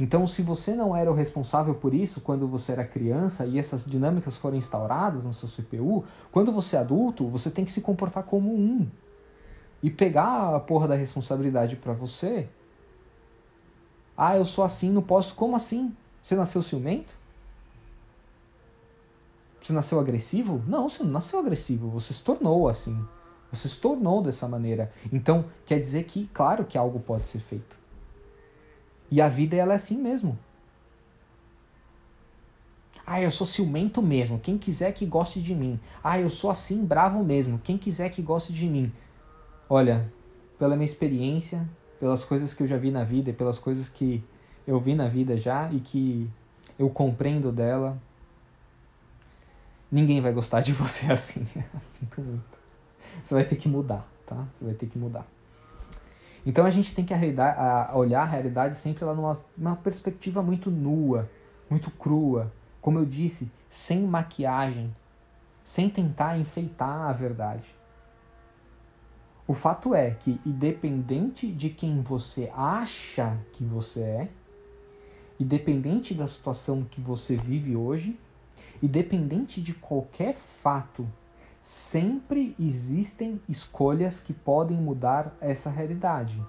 Então, se você não era o responsável por isso quando você era criança e essas dinâmicas foram instauradas no seu CPU, quando você é adulto, você tem que se comportar como um e pegar a porra da responsabilidade para você. Ah, eu sou assim, não posso. Como assim? Você nasceu ciumento? Você nasceu agressivo? Não, você não nasceu agressivo, você se tornou assim. Você se tornou dessa maneira. Então, quer dizer que, claro que algo pode ser feito. E a vida, ela é assim mesmo. Ah, eu sou ciumento mesmo. Quem quiser que goste de mim. Ah, eu sou assim, bravo mesmo. Quem quiser que goste de mim. Olha, pela minha experiência, pelas coisas que eu já vi na vida e pelas coisas que eu vi na vida já e que eu compreendo dela, ninguém vai gostar de você assim. Sinto muito. Você vai ter que mudar, tá? Você vai ter que mudar. Então a gente tem que a, olhar a realidade sempre lá numa, numa perspectiva muito nua, muito crua. Como eu disse, sem maquiagem, sem tentar enfeitar a verdade. O fato é que, independente de quem você acha que você é, independente da situação que você vive hoje, independente de qualquer fato sempre existem escolhas que podem mudar essa realidade.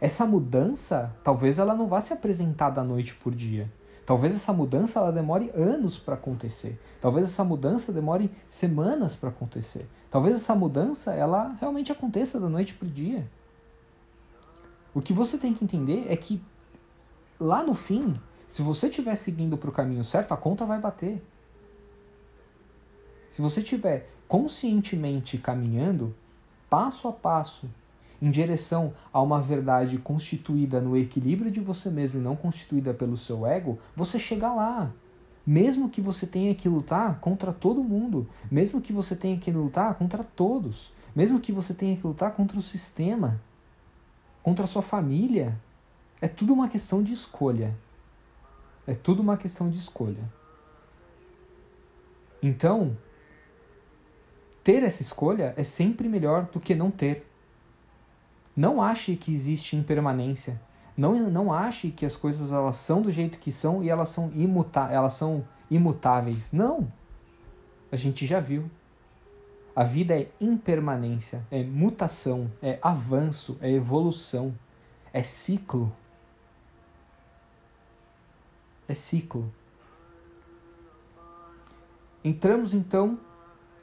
Essa mudança, talvez ela não vá se apresentar da noite por dia. Talvez essa mudança ela demore anos para acontecer. Talvez essa mudança demore semanas para acontecer. Talvez essa mudança ela realmente aconteça da noite para o dia. O que você tem que entender é que lá no fim, se você estiver seguindo para o caminho certo, a conta vai bater. Se você estiver conscientemente caminhando, passo a passo, em direção a uma verdade constituída no equilíbrio de você mesmo e não constituída pelo seu ego, você chega lá. Mesmo que você tenha que lutar contra todo mundo, mesmo que você tenha que lutar contra todos, mesmo que você tenha que lutar contra o sistema, contra a sua família, é tudo uma questão de escolha. É tudo uma questão de escolha. Então, ter essa escolha é sempre melhor do que não ter. Não ache que existe impermanência. Não, não ache que as coisas elas são do jeito que são e elas são, imuta elas são imutáveis. Não! A gente já viu. A vida é impermanência, é mutação, é avanço, é evolução, é ciclo. É ciclo. Entramos então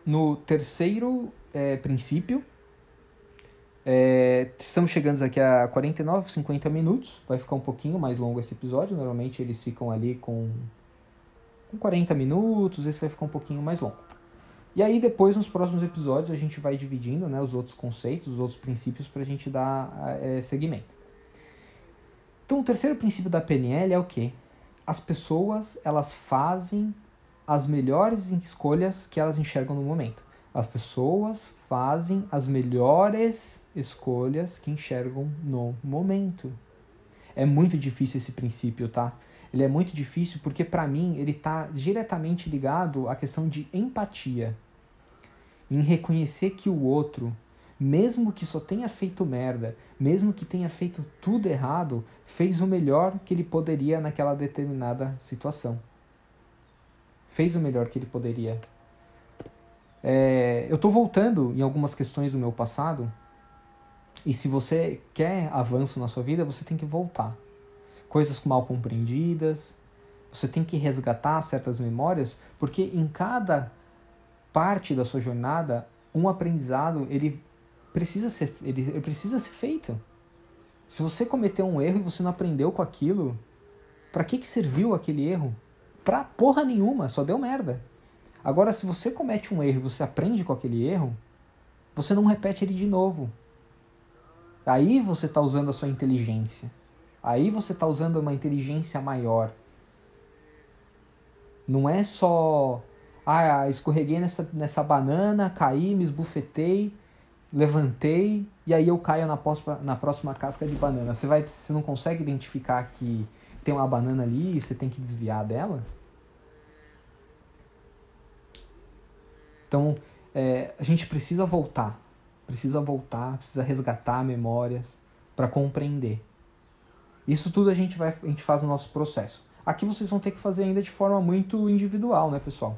no terceiro é, princípio, é, estamos chegando aqui a 49, 50 minutos. Vai ficar um pouquinho mais longo esse episódio. Normalmente eles ficam ali com, com 40 minutos. Esse vai ficar um pouquinho mais longo. E aí depois, nos próximos episódios, a gente vai dividindo né, os outros conceitos, os outros princípios para a gente dar é, seguimento. Então, o terceiro princípio da PNL é o que? As pessoas elas fazem as melhores escolhas que elas enxergam no momento. As pessoas fazem as melhores escolhas que enxergam no momento. É muito difícil esse princípio, tá? Ele é muito difícil porque para mim ele está diretamente ligado à questão de empatia, em reconhecer que o outro, mesmo que só tenha feito merda, mesmo que tenha feito tudo errado, fez o melhor que ele poderia naquela determinada situação. Fez o melhor que ele poderia. É, eu estou voltando em algumas questões do meu passado, e se você quer avanço na sua vida, você tem que voltar. Coisas mal compreendidas, você tem que resgatar certas memórias, porque em cada parte da sua jornada, um aprendizado ele precisa ser, ele, ele precisa ser feito. Se você cometeu um erro e você não aprendeu com aquilo, para que, que serviu aquele erro? Pra porra nenhuma, só deu merda. Agora, se você comete um erro e você aprende com aquele erro, você não repete ele de novo. Aí você está usando a sua inteligência. Aí você está usando uma inteligência maior. Não é só, ah, escorreguei nessa, nessa banana, caí, me esbufetei, levantei e aí eu caio na próxima, na próxima casca de banana. Você, vai, você não consegue identificar que tem uma banana ali e você tem que desviar dela? Então, é, a gente precisa voltar, precisa voltar, precisa resgatar memórias para compreender. Isso tudo a gente vai, a gente faz no nosso processo. Aqui vocês vão ter que fazer ainda de forma muito individual, né, pessoal?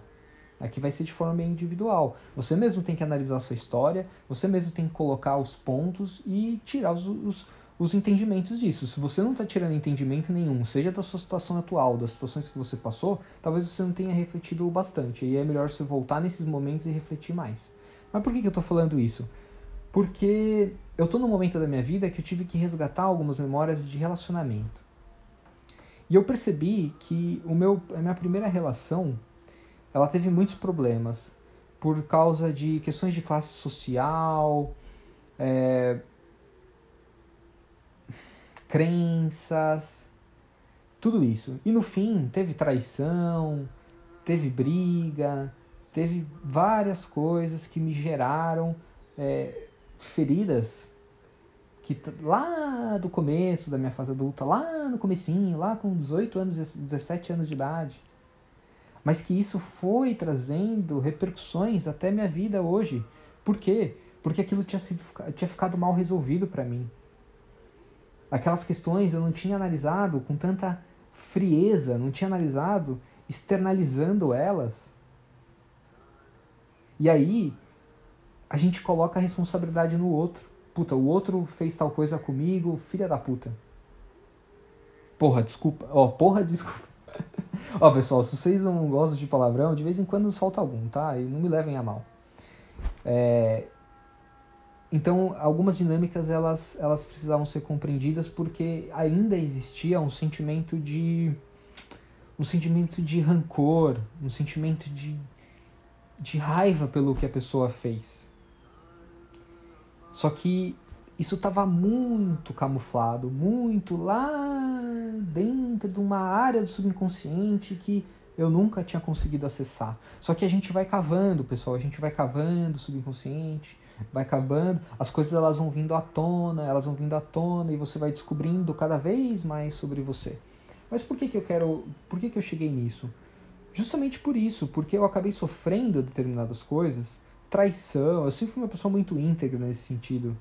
Aqui vai ser de forma bem individual. Você mesmo tem que analisar a sua história, você mesmo tem que colocar os pontos e tirar os, os, os entendimentos disso. Se você não está tirando entendimento nenhum, seja da sua situação atual, das situações que você passou, talvez você não tenha refletido bastante. E é melhor você voltar nesses momentos e refletir mais. Mas por que, que eu estou falando isso? Porque eu estou num momento da minha vida que eu tive que resgatar algumas memórias de relacionamento. E eu percebi que o meu, a minha primeira relação ela teve muitos problemas por causa de questões de classe social, é, crenças, tudo isso. E no fim, teve traição, teve briga, teve várias coisas que me geraram é, feridas que lá do começo da minha fase adulta, lá no comecinho, lá com 18 anos, 17 anos de idade, mas que isso foi trazendo repercussões até minha vida hoje. Por quê? Porque aquilo tinha, sido, tinha ficado mal resolvido para mim aquelas questões eu não tinha analisado com tanta frieza, não tinha analisado externalizando elas. E aí a gente coloca a responsabilidade no outro. Puta, o outro fez tal coisa comigo, filha da puta. Porra, desculpa. Ó, oh, porra, desculpa. Ó, pessoal, se vocês não gostam de palavrão, de vez em quando nos falta algum, tá? E não me levem a mal. É, então, algumas dinâmicas elas, elas precisavam ser compreendidas porque ainda existia um sentimento de um sentimento de rancor, um sentimento de, de raiva pelo que a pessoa fez. Só que isso estava muito camuflado, muito lá dentro de uma área do subconsciente que eu nunca tinha conseguido acessar. Só que a gente vai cavando, pessoal, a gente vai cavando o subconsciente, vai acabando, as coisas elas vão vindo à tona, elas vão vindo à tona e você vai descobrindo cada vez mais sobre você. Mas por que, que eu quero, por que, que eu cheguei nisso? Justamente por isso, porque eu acabei sofrendo determinadas coisas, traição, eu sempre fui uma pessoa muito íntegra nesse sentido.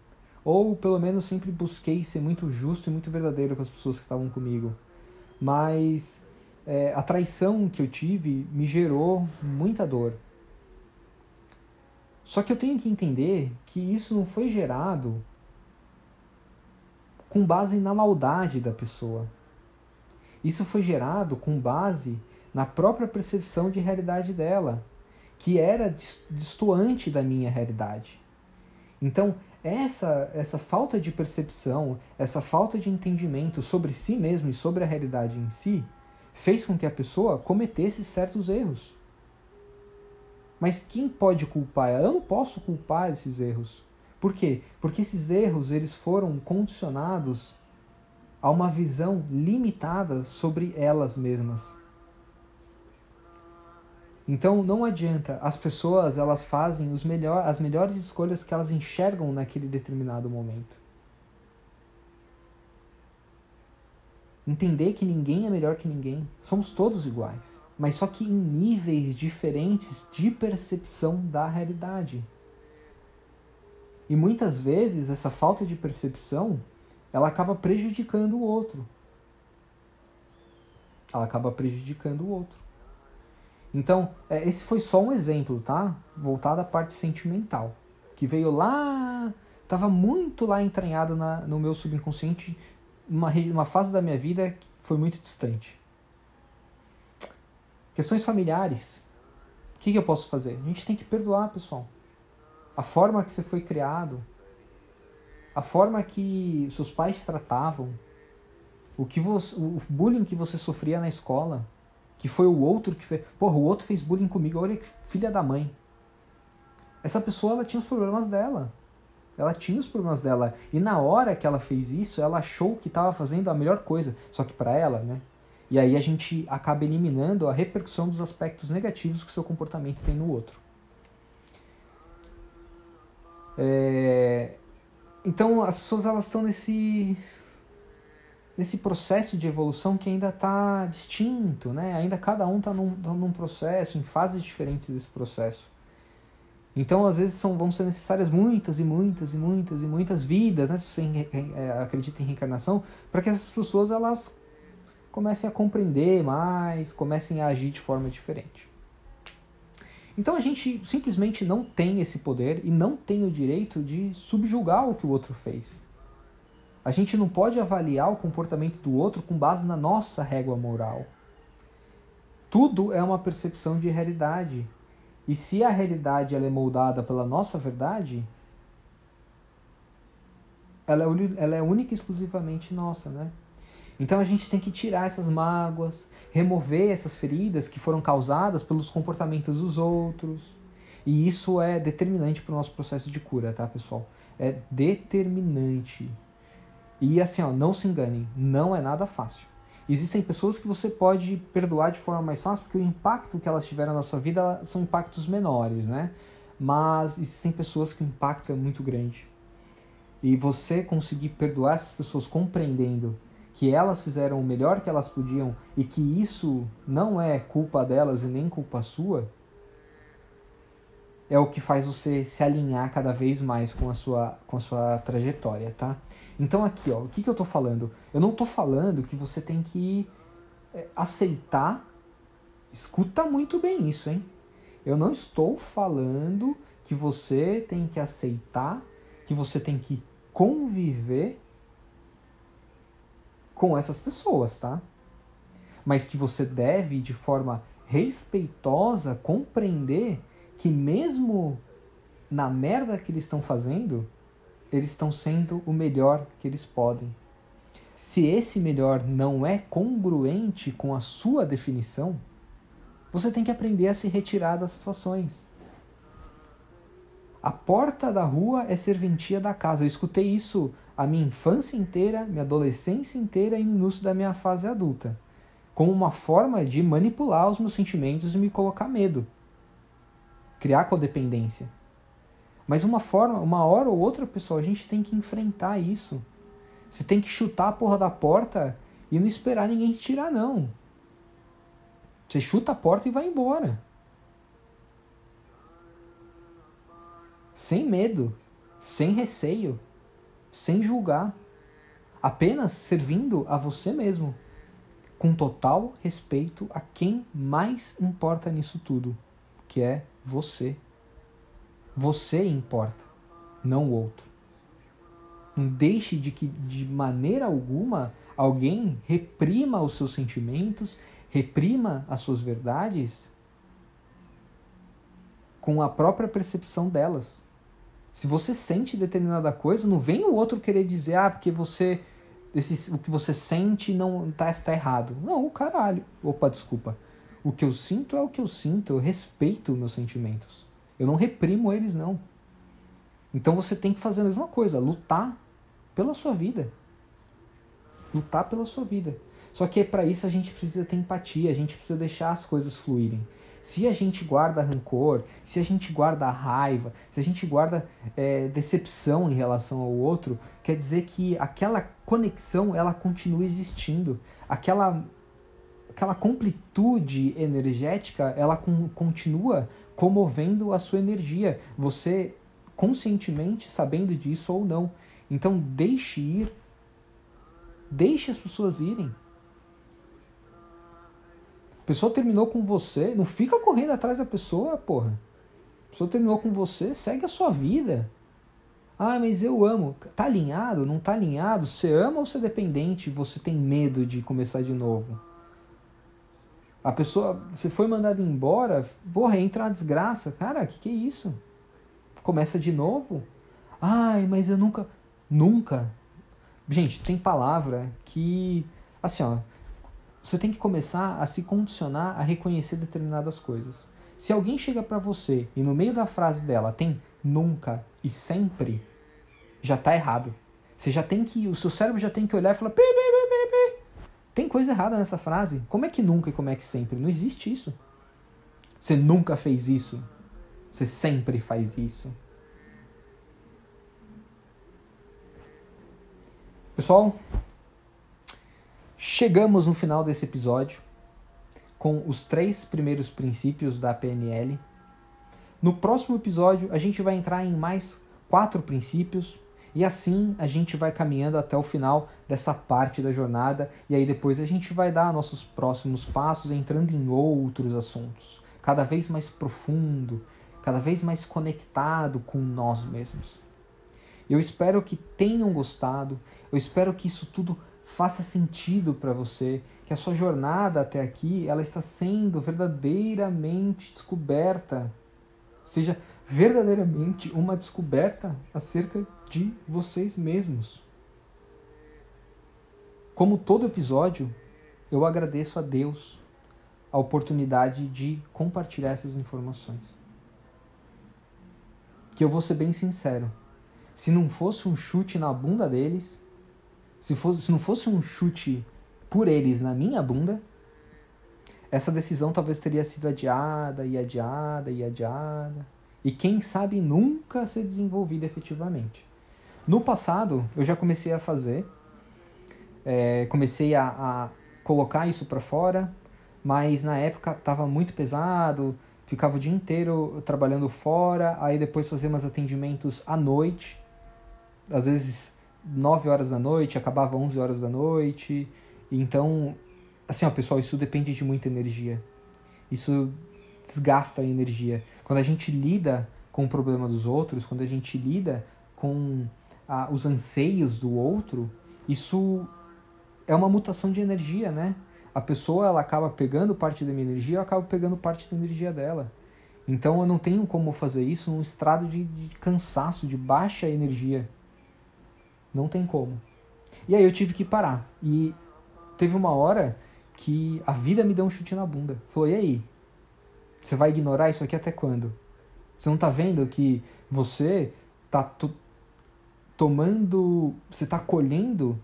Ou pelo menos sempre busquei ser muito justo e muito verdadeiro com as pessoas que estavam comigo. Mas é, a traição que eu tive me gerou muita dor. Só que eu tenho que entender que isso não foi gerado com base na maldade da pessoa. Isso foi gerado com base na própria percepção de realidade dela, que era distoante da minha realidade. Então, essa, essa falta de percepção, essa falta de entendimento sobre si mesmo e sobre a realidade em si, fez com que a pessoa cometesse certos erros. Mas quem pode culpar ela? Eu não posso culpar esses erros. Por quê? Porque esses erros eles foram condicionados a uma visão limitada sobre elas mesmas. Então não adianta, as pessoas elas fazem os melhor, as melhores escolhas que elas enxergam naquele determinado momento. Entender que ninguém é melhor que ninguém, somos todos iguais mas só que em níveis diferentes de percepção da realidade. E muitas vezes essa falta de percepção, ela acaba prejudicando o outro. Ela acaba prejudicando o outro. Então, é, esse foi só um exemplo, tá? Voltado à parte sentimental. Que veio lá, estava muito lá entranhado na, no meu subconsciente, uma, uma fase da minha vida que foi muito distante. Questões familiares. O que, que eu posso fazer? A gente tem que perdoar, pessoal. A forma que você foi criado, a forma que seus pais tratavam, o que você, o bullying que você sofria na escola, que foi o outro que fez. Porra, o outro fez bullying comigo, olha que filha da mãe. Essa pessoa ela tinha os problemas dela. Ela tinha os problemas dela. E na hora que ela fez isso, ela achou que estava fazendo a melhor coisa. Só que para ela, né? E aí a gente acaba eliminando a repercussão dos aspectos negativos que seu comportamento tem no outro. É... Então as pessoas elas estão nesse nesse processo de evolução que ainda está distinto, né? Ainda cada um está num, num processo, em fases diferentes desse processo. Então, às vezes, são, vão ser necessárias muitas e muitas e muitas e muitas vidas, né? Se você é, acredita em reencarnação, para que essas pessoas elas comecem a compreender mais, comecem a agir de forma diferente. Então a gente simplesmente não tem esse poder e não tem o direito de subjugar o que o outro fez. A gente não pode avaliar o comportamento do outro com base na nossa régua moral. Tudo é uma percepção de realidade. E se a realidade ela é moldada pela nossa verdade, ela é, ela é única e exclusivamente nossa, né? Então a gente tem que tirar essas mágoas, remover essas feridas que foram causadas pelos comportamentos dos outros. E isso é determinante para o nosso processo de cura, tá, pessoal? É determinante. E assim, ó, não se enganem, não é nada fácil. Existem pessoas que você pode perdoar de forma mais fácil porque o impacto que elas tiveram na sua vida são impactos menores, né? Mas existem pessoas que o impacto é muito grande. E você conseguir perdoar essas pessoas compreendendo que elas fizeram o melhor que elas podiam e que isso não é culpa delas e nem culpa sua, é o que faz você se alinhar cada vez mais com a sua, com a sua trajetória, tá? Então aqui, ó, o que, que eu estou falando? Eu não estou falando que você tem que é, aceitar. Escuta muito bem isso, hein? Eu não estou falando que você tem que aceitar, que você tem que conviver com essas pessoas, tá? Mas que você deve, de forma respeitosa, compreender que mesmo na merda que eles estão fazendo, eles estão sendo o melhor que eles podem. Se esse melhor não é congruente com a sua definição, você tem que aprender a se retirar das situações. A porta da rua é serventia da casa. Eu escutei isso a minha infância inteira, minha adolescência inteira e início da minha fase adulta, como uma forma de manipular os meus sentimentos e me colocar medo, criar codependência. Mas uma forma, uma hora ou outra, pessoal, a gente tem que enfrentar isso. Você tem que chutar a porra da porta e não esperar ninguém te tirar, não. Você chuta a porta e vai embora. Sem medo, sem receio sem julgar, apenas servindo a você mesmo, com total respeito a quem mais importa nisso tudo, que é você. Você importa, não o outro. Não deixe de que de maneira alguma alguém reprima os seus sentimentos, reprima as suas verdades com a própria percepção delas. Se você sente determinada coisa, não vem o outro querer dizer, ah, porque você. Esse, o que você sente não tá, está errado. Não, caralho. Opa, desculpa. O que eu sinto é o que eu sinto. Eu respeito meus sentimentos. Eu não reprimo eles, não. Então você tem que fazer a mesma coisa, lutar pela sua vida. Lutar pela sua vida. Só que para isso a gente precisa ter empatia, a gente precisa deixar as coisas fluírem. Se a gente guarda rancor, se a gente guarda raiva, se a gente guarda é, decepção em relação ao outro, quer dizer que aquela conexão ela continua existindo. Aquela, aquela completude energética ela com, continua comovendo a sua energia. Você conscientemente sabendo disso ou não. Então deixe ir. Deixe as pessoas irem. A pessoa terminou com você, não fica correndo atrás da pessoa, porra. A pessoa terminou com você, segue a sua vida. Ah, mas eu amo. Tá alinhado? Não tá alinhado? Você ama ou você é dependente? Você tem medo de começar de novo? A pessoa, você foi mandado embora, porra, entra uma desgraça. Cara, que que é isso? Começa de novo? Ai, mas eu nunca. Nunca. Gente, tem palavra que. Assim, ó. Você tem que começar a se condicionar a reconhecer determinadas coisas. Se alguém chega para você e no meio da frase dela tem nunca e sempre, já tá errado. Você já tem que. O seu cérebro já tem que olhar e falar. Pi, pi, pi, pi, Tem coisa errada nessa frase. Como é que nunca e como é que sempre? Não existe isso. Você nunca fez isso. Você sempre faz isso. Pessoal, chegamos no final desse episódio com os três primeiros princípios da PNL. No próximo episódio, a gente vai entrar em mais quatro princípios e assim a gente vai caminhando até o final dessa parte da jornada e aí depois a gente vai dar nossos próximos passos entrando em outros assuntos, cada vez mais profundo, cada vez mais conectado com nós mesmos. Eu espero que tenham gostado, eu espero que isso tudo faça sentido para você, que a sua jornada até aqui ela está sendo verdadeiramente descoberta, seja verdadeiramente uma descoberta acerca de vocês mesmos. Como todo episódio, eu agradeço a Deus a oportunidade de compartilhar essas informações. Que eu vou ser bem sincero, se não fosse um chute na bunda deles, se, fosse, se não fosse um chute por eles na minha bunda, essa decisão talvez teria sido adiada e adiada e adiada. E quem sabe nunca ser desenvolvida efetivamente. No passado, eu já comecei a fazer, é, comecei a, a colocar isso para fora, mas na época estava muito pesado, ficava o dia inteiro trabalhando fora, aí depois fazia meus atendimentos à noite, às vezes 9 horas da noite, acabava 11 horas da noite. Então, assim, ó, pessoal, isso depende de muita energia. Isso desgasta a energia. Quando a gente lida com o problema dos outros, quando a gente lida com ah, os anseios do outro, isso é uma mutação de energia, né? A pessoa ela acaba pegando parte da minha energia, eu acabo pegando parte da energia dela. Então eu não tenho como fazer isso num estrado de, de cansaço, de baixa energia. Não tem como. E aí eu tive que parar. E teve uma hora que a vida me deu um chute na bunda. Falou, e aí? Você vai ignorar isso aqui até quando? Você não tá vendo que você tá tomando. Você tá colhendo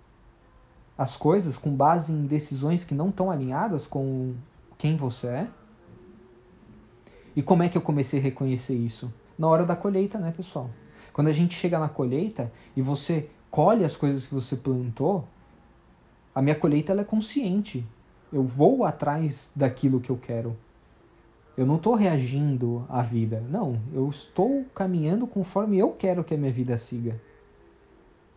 as coisas com base em decisões que não estão alinhadas com quem você é? E como é que eu comecei a reconhecer isso? Na hora da colheita, né, pessoal? Quando a gente chega na colheita e você colhe as coisas que você plantou, a minha colheita ela é consciente. Eu vou atrás daquilo que eu quero. Eu não estou reagindo à vida. Não, eu estou caminhando conforme eu quero que a minha vida siga.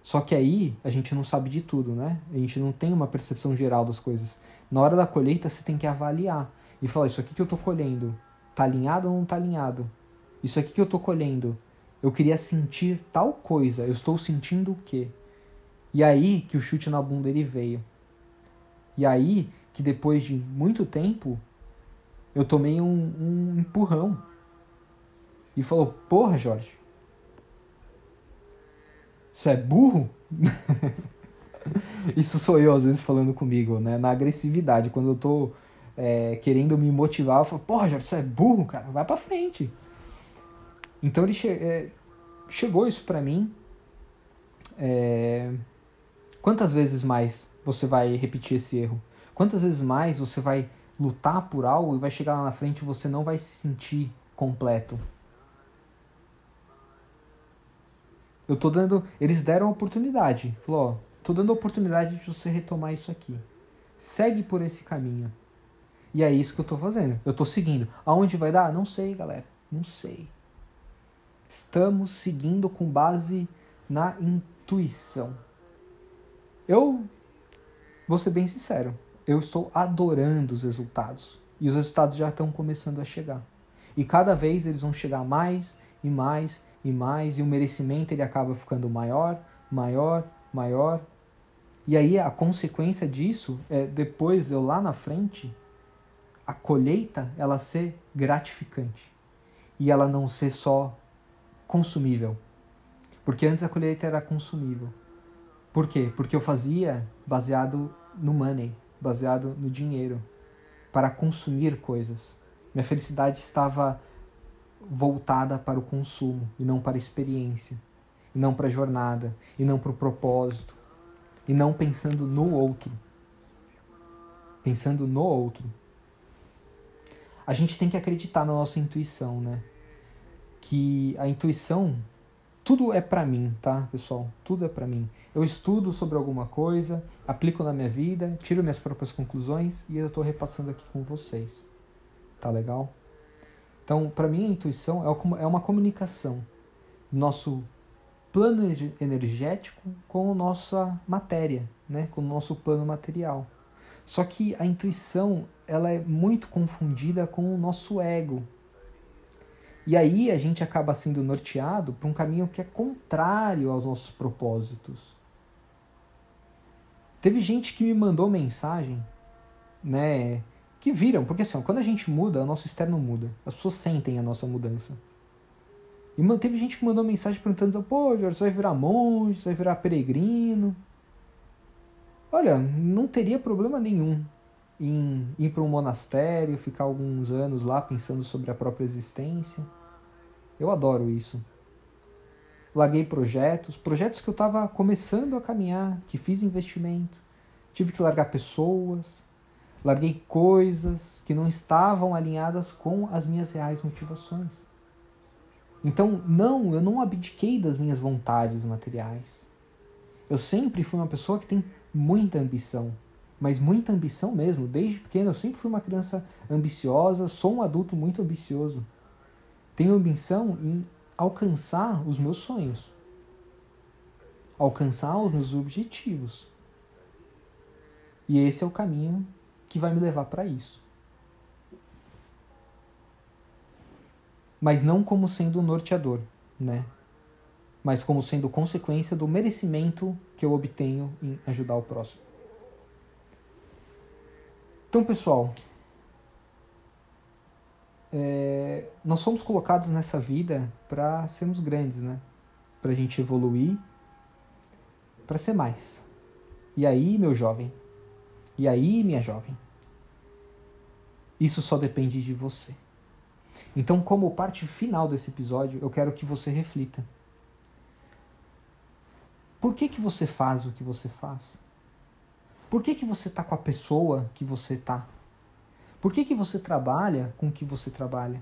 Só que aí a gente não sabe de tudo, né? A gente não tem uma percepção geral das coisas. Na hora da colheita você tem que avaliar e falar: isso aqui que eu estou colhendo, tá alinhado ou não tá alinhado? Isso aqui que eu estou colhendo, eu queria sentir tal coisa, eu estou sentindo o quê? E aí que o chute na bunda ele veio. E aí que depois de muito tempo eu tomei um, um empurrão. E falou: Porra, Jorge, você é burro? Isso sou eu às vezes falando comigo, né? Na agressividade, quando eu tô é, querendo me motivar, eu falo: Porra, Jorge, você é burro, cara, vai pra frente. Então ele che é, chegou isso para mim. É, quantas vezes mais você vai repetir esse erro? Quantas vezes mais você vai lutar por algo e vai chegar lá na frente e você não vai se sentir completo? Eu tô dando. Eles deram a oportunidade. Falou, ó, tô dando a oportunidade de você retomar isso aqui. Segue por esse caminho. E é isso que eu tô fazendo. Eu tô seguindo. Aonde vai dar? Não sei, galera. Não sei. Estamos seguindo com base na intuição. Eu vou ser bem sincero, eu estou adorando os resultados. E os resultados já estão começando a chegar. E cada vez eles vão chegar mais e mais e mais, e o merecimento ele acaba ficando maior, maior, maior. E aí a consequência disso é depois eu lá na frente a colheita ela ser gratificante e ela não ser só consumível. Porque antes a colheita era consumível. Por quê? Porque eu fazia baseado no money, baseado no dinheiro, para consumir coisas. Minha felicidade estava voltada para o consumo e não para a experiência, e não para a jornada, e não para o propósito, e não pensando no outro. Pensando no outro. A gente tem que acreditar na nossa intuição, né? Que a intuição tudo é para mim, tá, pessoal? Tudo é para mim. Eu estudo sobre alguma coisa, aplico na minha vida, tiro minhas próprias conclusões e eu estou repassando aqui com vocês. Tá legal? Então, para mim, a intuição é uma comunicação nosso plano energético com a nossa matéria, né? com o nosso plano material. Só que a intuição ela é muito confundida com o nosso ego, e aí a gente acaba sendo norteado para um caminho que é contrário aos nossos propósitos. Teve gente que me mandou mensagem, né, que viram, porque assim, quando a gente muda, o nosso externo muda. As pessoas sentem a nossa mudança. E teve gente que mandou mensagem perguntando: pô, Jorge, você vai virar monge, você vai virar peregrino. Olha, não teria problema nenhum em ir para um monastério, ficar alguns anos lá pensando sobre a própria existência. Eu adoro isso. Larguei projetos, projetos que eu estava começando a caminhar, que fiz investimento. Tive que largar pessoas, larguei coisas que não estavam alinhadas com as minhas reais motivações. Então, não, eu não abdiquei das minhas vontades materiais. Eu sempre fui uma pessoa que tem muita ambição, mas muita ambição mesmo. Desde pequeno eu sempre fui uma criança ambiciosa, sou um adulto muito ambicioso. Tenho ambição em alcançar os meus sonhos, alcançar os meus objetivos. E esse é o caminho que vai me levar para isso. Mas não como sendo um norteador, né? Mas como sendo consequência do merecimento que eu obtenho em ajudar o próximo. Então, pessoal, é, nós somos colocados nessa vida para sermos grandes, né? Para a gente evoluir, para ser mais. E aí, meu jovem? E aí, minha jovem? Isso só depende de você. Então, como parte final desse episódio, eu quero que você reflita. Por que, que você faz o que você faz? Por que, que você está com a pessoa que você está? Por que, que você trabalha com o que você trabalha?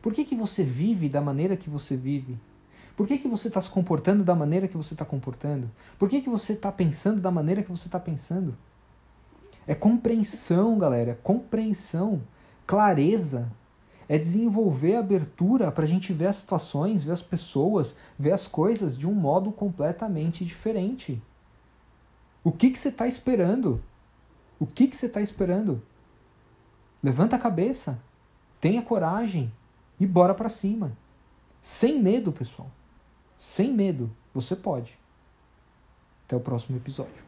Por que, que você vive da maneira que você vive? Por que, que você está se comportando da maneira que você está comportando? Por que, que você está pensando da maneira que você está pensando? É compreensão, galera. Compreensão. Clareza. É desenvolver abertura para a gente ver as situações, ver as pessoas, ver as coisas de um modo completamente diferente. O que, que você está esperando? O que, que você está esperando? Levanta a cabeça, tenha coragem e bora para cima. Sem medo, pessoal. Sem medo. Você pode. Até o próximo episódio.